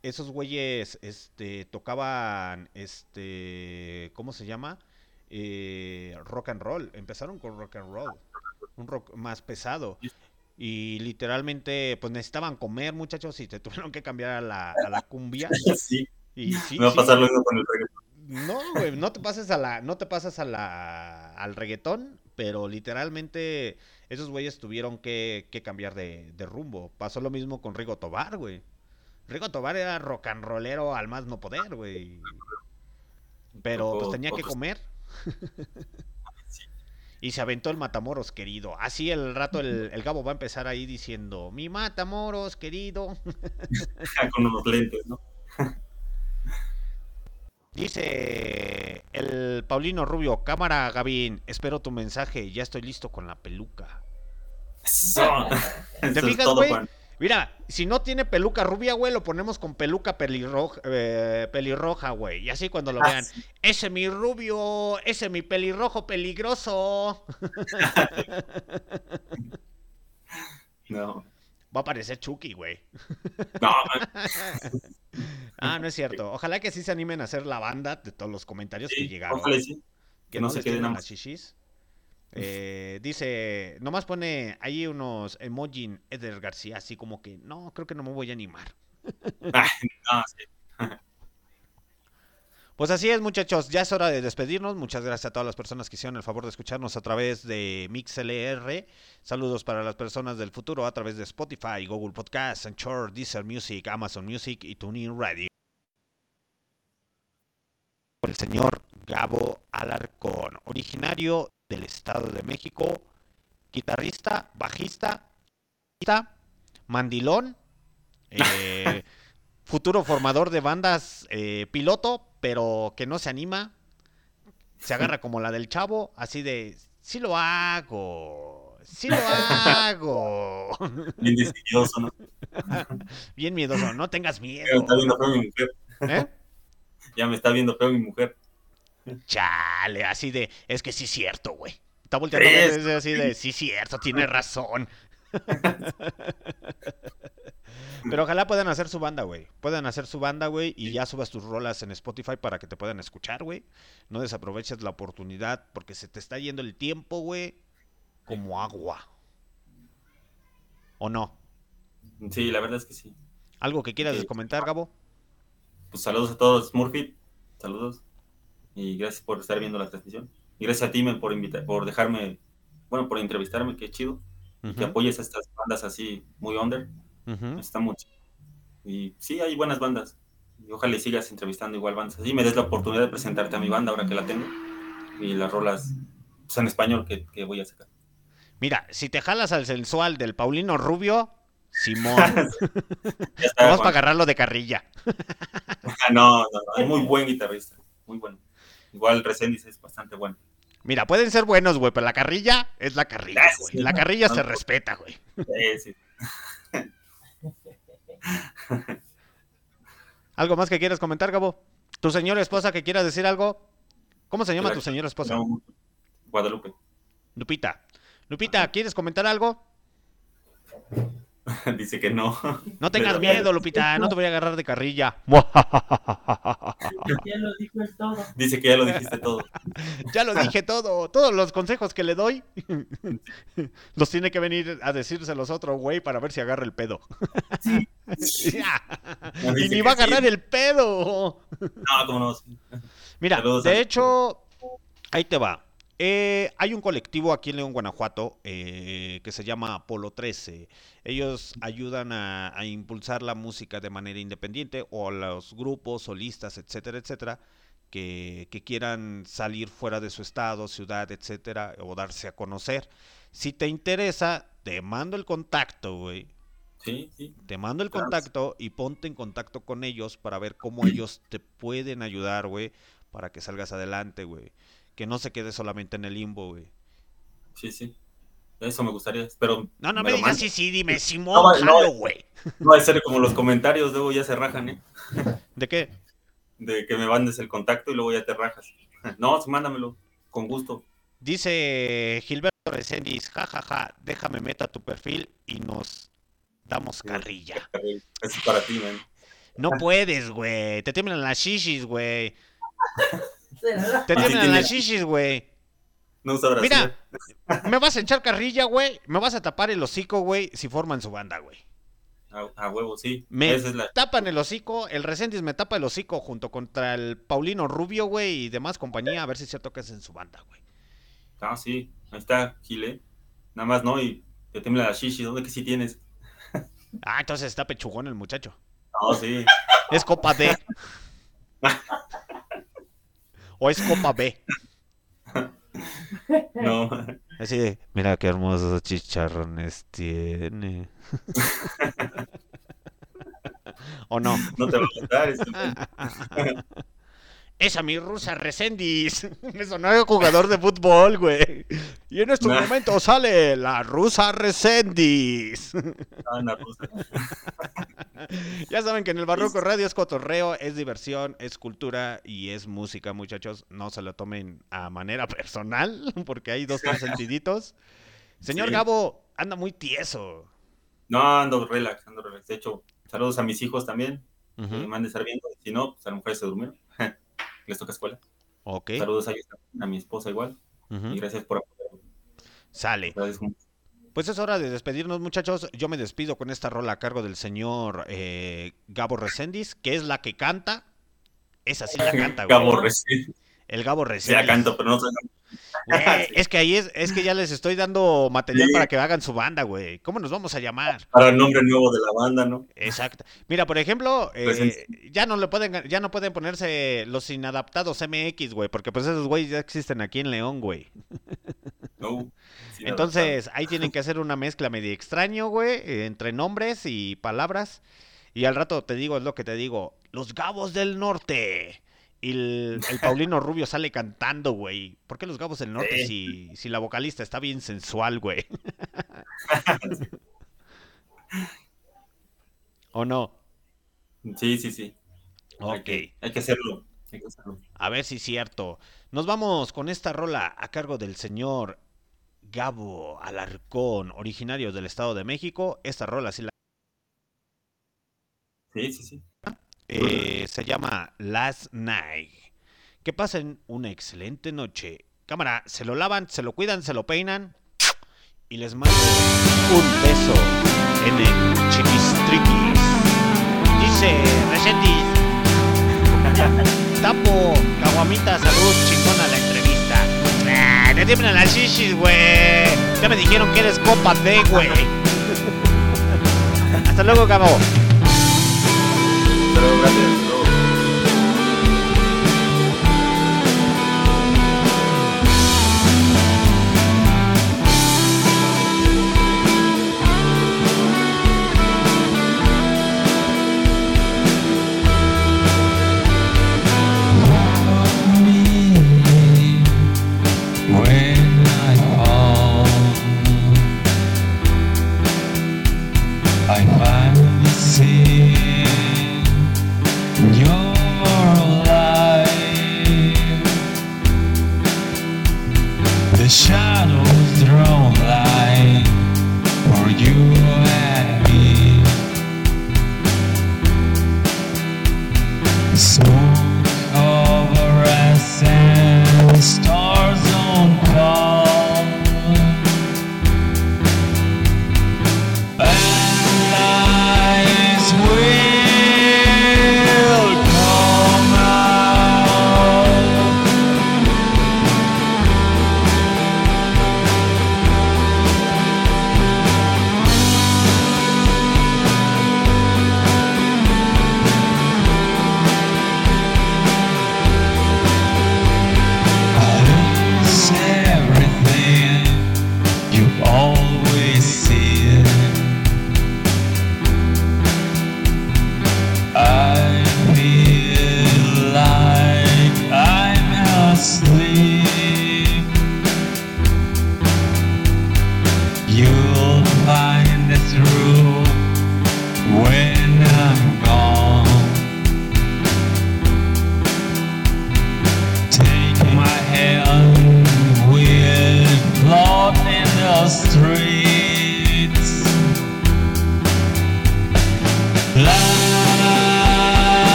esos güeyes, este, tocaban, este, ¿cómo se llama? Eh, rock and roll. Empezaron con rock and roll, un rock más pesado. Y literalmente, pues necesitaban comer, muchachos, y te [LAUGHS] tuvieron que cambiar a la, a la cumbia. [LAUGHS] Sí. Y sí, Me va a pasar lo mismo con el reggaetón. No, güey, no te pases a la, no te pasas a la, al reggaetón, pero literalmente esos güeyes tuvieron que, que cambiar de, de, rumbo. Pasó lo mismo con Rigo Tobar, güey. Rigo Tobar era rock and rollero al más no poder, güey. Pero pues tenía que comer. [LAUGHS] Y se aventó el Matamoros querido. Así el rato el, el, Gabo va a empezar ahí diciendo, mi Matamoros querido. [LAUGHS] Con unos lentes, ¿no? [LAUGHS] Dice el Paulino Rubio, cámara Gavín, espero tu mensaje, ya estoy listo con la peluca. ¿Te fijas, güey? Mira, si no tiene peluca rubia, güey, lo ponemos con peluca pelirroja, eh, pelirroja, güey. Y así cuando lo ah, vean, ese mi rubio, ese mi pelirrojo peligroso. [LAUGHS] no. Va a parecer Chucky, güey. No. [LAUGHS] ah, no es cierto. Ojalá que sí se animen a hacer la banda de todos los comentarios que llegaron. Que, no, se queden las chichis. Eh, dice, nomás pone ahí unos emoji Eder García, así como que, no, creo que no me voy a animar. [LAUGHS] [LAUGHS] Pues así es, muchachos. Ya es hora de despedirnos. Muchas gracias a todas las personas que hicieron el favor de escucharnos a través de MixLR. Saludos para las personas del futuro a través de Spotify, Google Podcasts, Anchor, Deezer Music, Amazon Music y TuneIn Radio. Por el señor Gabo Alarcón, originario del Estado de México, guitarrista, bajista, mandilón, [LAUGHS] eh, futuro formador de bandas, eh, piloto, pero que no se anima, se agarra como la del chavo, así de, sí lo hago, sí lo hago. [LAUGHS] Bien miedoso, ¿no? [LAUGHS] Bien miedoso, no tengas miedo. Ya me está viendo feo mi mujer. ¿Eh? Ya me está viendo feo mi mujer. Chale, así de, es que sí es cierto, güey. Está volteando así de, sí es cierto, tiene [LAUGHS] razón. Pero ojalá puedan hacer su banda, güey. Puedan hacer su banda, güey, y ya subas tus rolas en Spotify para que te puedan escuchar, güey. No desaproveches la oportunidad porque se te está yendo el tiempo, güey, como agua. ¿O no? Sí, la verdad es que sí. ¿Algo que quieras comentar, Gabo? Pues saludos a todos, Murphy. Saludos y gracias por estar viendo la transmisión. Y gracias a ti por invitar, por dejarme, bueno, por entrevistarme, qué chido. Que apoyes a estas bandas así muy under. Está mucho. Y sí, hay buenas bandas. Y ojalá sigas entrevistando igual bandas así. Me des la oportunidad de presentarte a mi banda ahora que la tengo. Y las rolas pues, en español que, que voy a sacar. Mira, si te jalas al sensual del Paulino Rubio, Simón. [LAUGHS] Vamos para agarrarlo de carrilla. [LAUGHS] no, no, no, es muy buen guitarrista, muy bueno. Igual Resendiz es bastante bueno. Mira, pueden ser buenos, güey, pero la carrilla es la carrilla, güey. La carrilla se respeta, güey. Sí, sí. [LAUGHS] ¿Algo más que quieras comentar, Gabo? ¿Tu señora esposa que quiera decir algo? ¿Cómo se llama tu señora esposa? Guadalupe. Lupita. Lupita, ¿quieres comentar algo? [LAUGHS] Dice que no. No [LAUGHS] tengas miedo, Lupita, no te voy a agarrar de carrilla. Ya lo dijo todo. [LAUGHS] Dice que ya lo dijiste todo. Ya lo dije todo. Todos los consejos que le doy los tiene que venir a decírselos otro güey para ver si agarra el pedo. Sí. y ni va a agarrar el pedo. No, cómo no. Mira, de hecho, ahí te va. Eh, hay un colectivo aquí en León, Guanajuato, eh, que se llama Apolo 13. Ellos ayudan a, a impulsar la música de manera independiente o a los grupos, solistas, etcétera, etcétera, que, que quieran salir fuera de su estado, ciudad, etcétera, o darse a conocer. Si te interesa, te mando el contacto, güey. Sí, sí. Te mando el contacto y ponte en contacto con ellos para ver cómo ellos te pueden ayudar, güey, para que salgas adelante, güey. Que no se quede solamente en el limbo, güey. Sí, sí. Eso me gustaría. Pero No, no me digas sí, sí, dime, Simón, no. güey. No va a ser como los comentarios, luego ya se rajan, ¿eh? [LAUGHS] ¿De qué? De que me mandes el contacto y luego ya te rajas. [LAUGHS] No, mándamelo. Con gusto. Dice Gilberto Resendiz, jajaja, déjame meta tu perfil y nos damos carrilla. Eso es para ti, man. [LAUGHS] No puedes, güey. Te tiemblan las shishis, güey. [LAUGHS] Te tiemblan las shishis, güey. No usa Brasil. Mira, me vas a echar carrilla, güey. Me vas a tapar el hocico, güey, si forman su banda, güey. A, a huevo, sí. Me Esa es la. tapan el hocico, el Resendiz me tapa el hocico junto contra el Paulino Rubio, güey, y demás compañía, a ver si es cierto que es en su banda, güey. Ah, sí. Ahí está, Gile. Nada más no, y te tiembla la shishi. ¿Dónde que sí tienes? Ah, entonces está pechugón el muchacho. No, sí. Es Copa D. [LAUGHS] o es Copa B. [LAUGHS] No. Así de, mira qué hermosos chicharrones tiene. [LAUGHS] ¿O no? No te va a gustar. [LAUGHS] es- Esa mi rusa Resendiz. [LAUGHS] Me sonó de jugador de fútbol, güey. Y en estos Nah. momentos sale la rusa Resendiz. Ah, en la rusa. [LAUGHS] ya saben que en el Barroco Radio es cotorreo, es diversión, es cultura y es música, muchachos. No se lo tomen a manera personal, [LAUGHS] porque hay dos, tres sentiditos. Señor Sí. Gabo, anda muy tieso. No, ando relax, ando relax. De hecho, saludos a mis hijos también. Que Ujú, me han de estar viendo. Si no, pues a lo mejor se durmieron. Les toca escuela. Ok. Saludos a ellos a mi esposa igual. Y gracias por apoyarme. Sale. Mucho. Pues es hora de despedirnos, muchachos. Yo me despido con esta rola a cargo del señor eh, Gabo Reséndiz, que es la que canta. Esa sí la [LAUGHS] canta, güey. Gabo recién. El Gabo Sí, Reséndiz. la canto, pero no soy. Güey, [LAUGHS] Sí. Es que ahí es, es que ya les estoy dando material Sí. para que hagan su banda, güey. ¿Cómo nos vamos a llamar? Para el nombre nuevo de la banda, ¿no? Exacto. Mira, por ejemplo, eh, Reséndiz. ya no le pueden, ya no pueden ponerse los inadaptados MX, güey, porque pues esos güeyes ya existen aquí en León, güey. No. [LAUGHS] Sí, Entonces, ahí tienen que hacer una mezcla medio extraño, güey, eh, entre nombres y palabras. Y al rato te digo, es lo que te digo, los Gabos del Norte. Y el, el Paulino Rubio sale cantando, güey. ¿Por qué los Gabos del Norte si, si la vocalista está bien sensual, güey? [LAUGHS] ¿O no? Sí, sí, sí. Hay Ok. que, hay que hacerlo. Hay que hacerlo. A ver si es cierto. Nos vamos con esta rola a cargo del señor Gabo Alarcón, originario del Estado de México. Esta rola sí la Sí, sí, sí. Eh, se llama Last Night. Que pasen una excelente noche. Cámara, se lo lavan, se lo cuidan, se lo peinan. Y les mando un beso en el chiquistriquis. Dice Resendiz. [LAUGHS] Tapo, caguamita, salud, chingona la entrevista. Te tiemblan las shishis, güey. Ya me dijeron que eres copa D, güey. [LAUGHS] Hasta luego, Gabo. Gracias.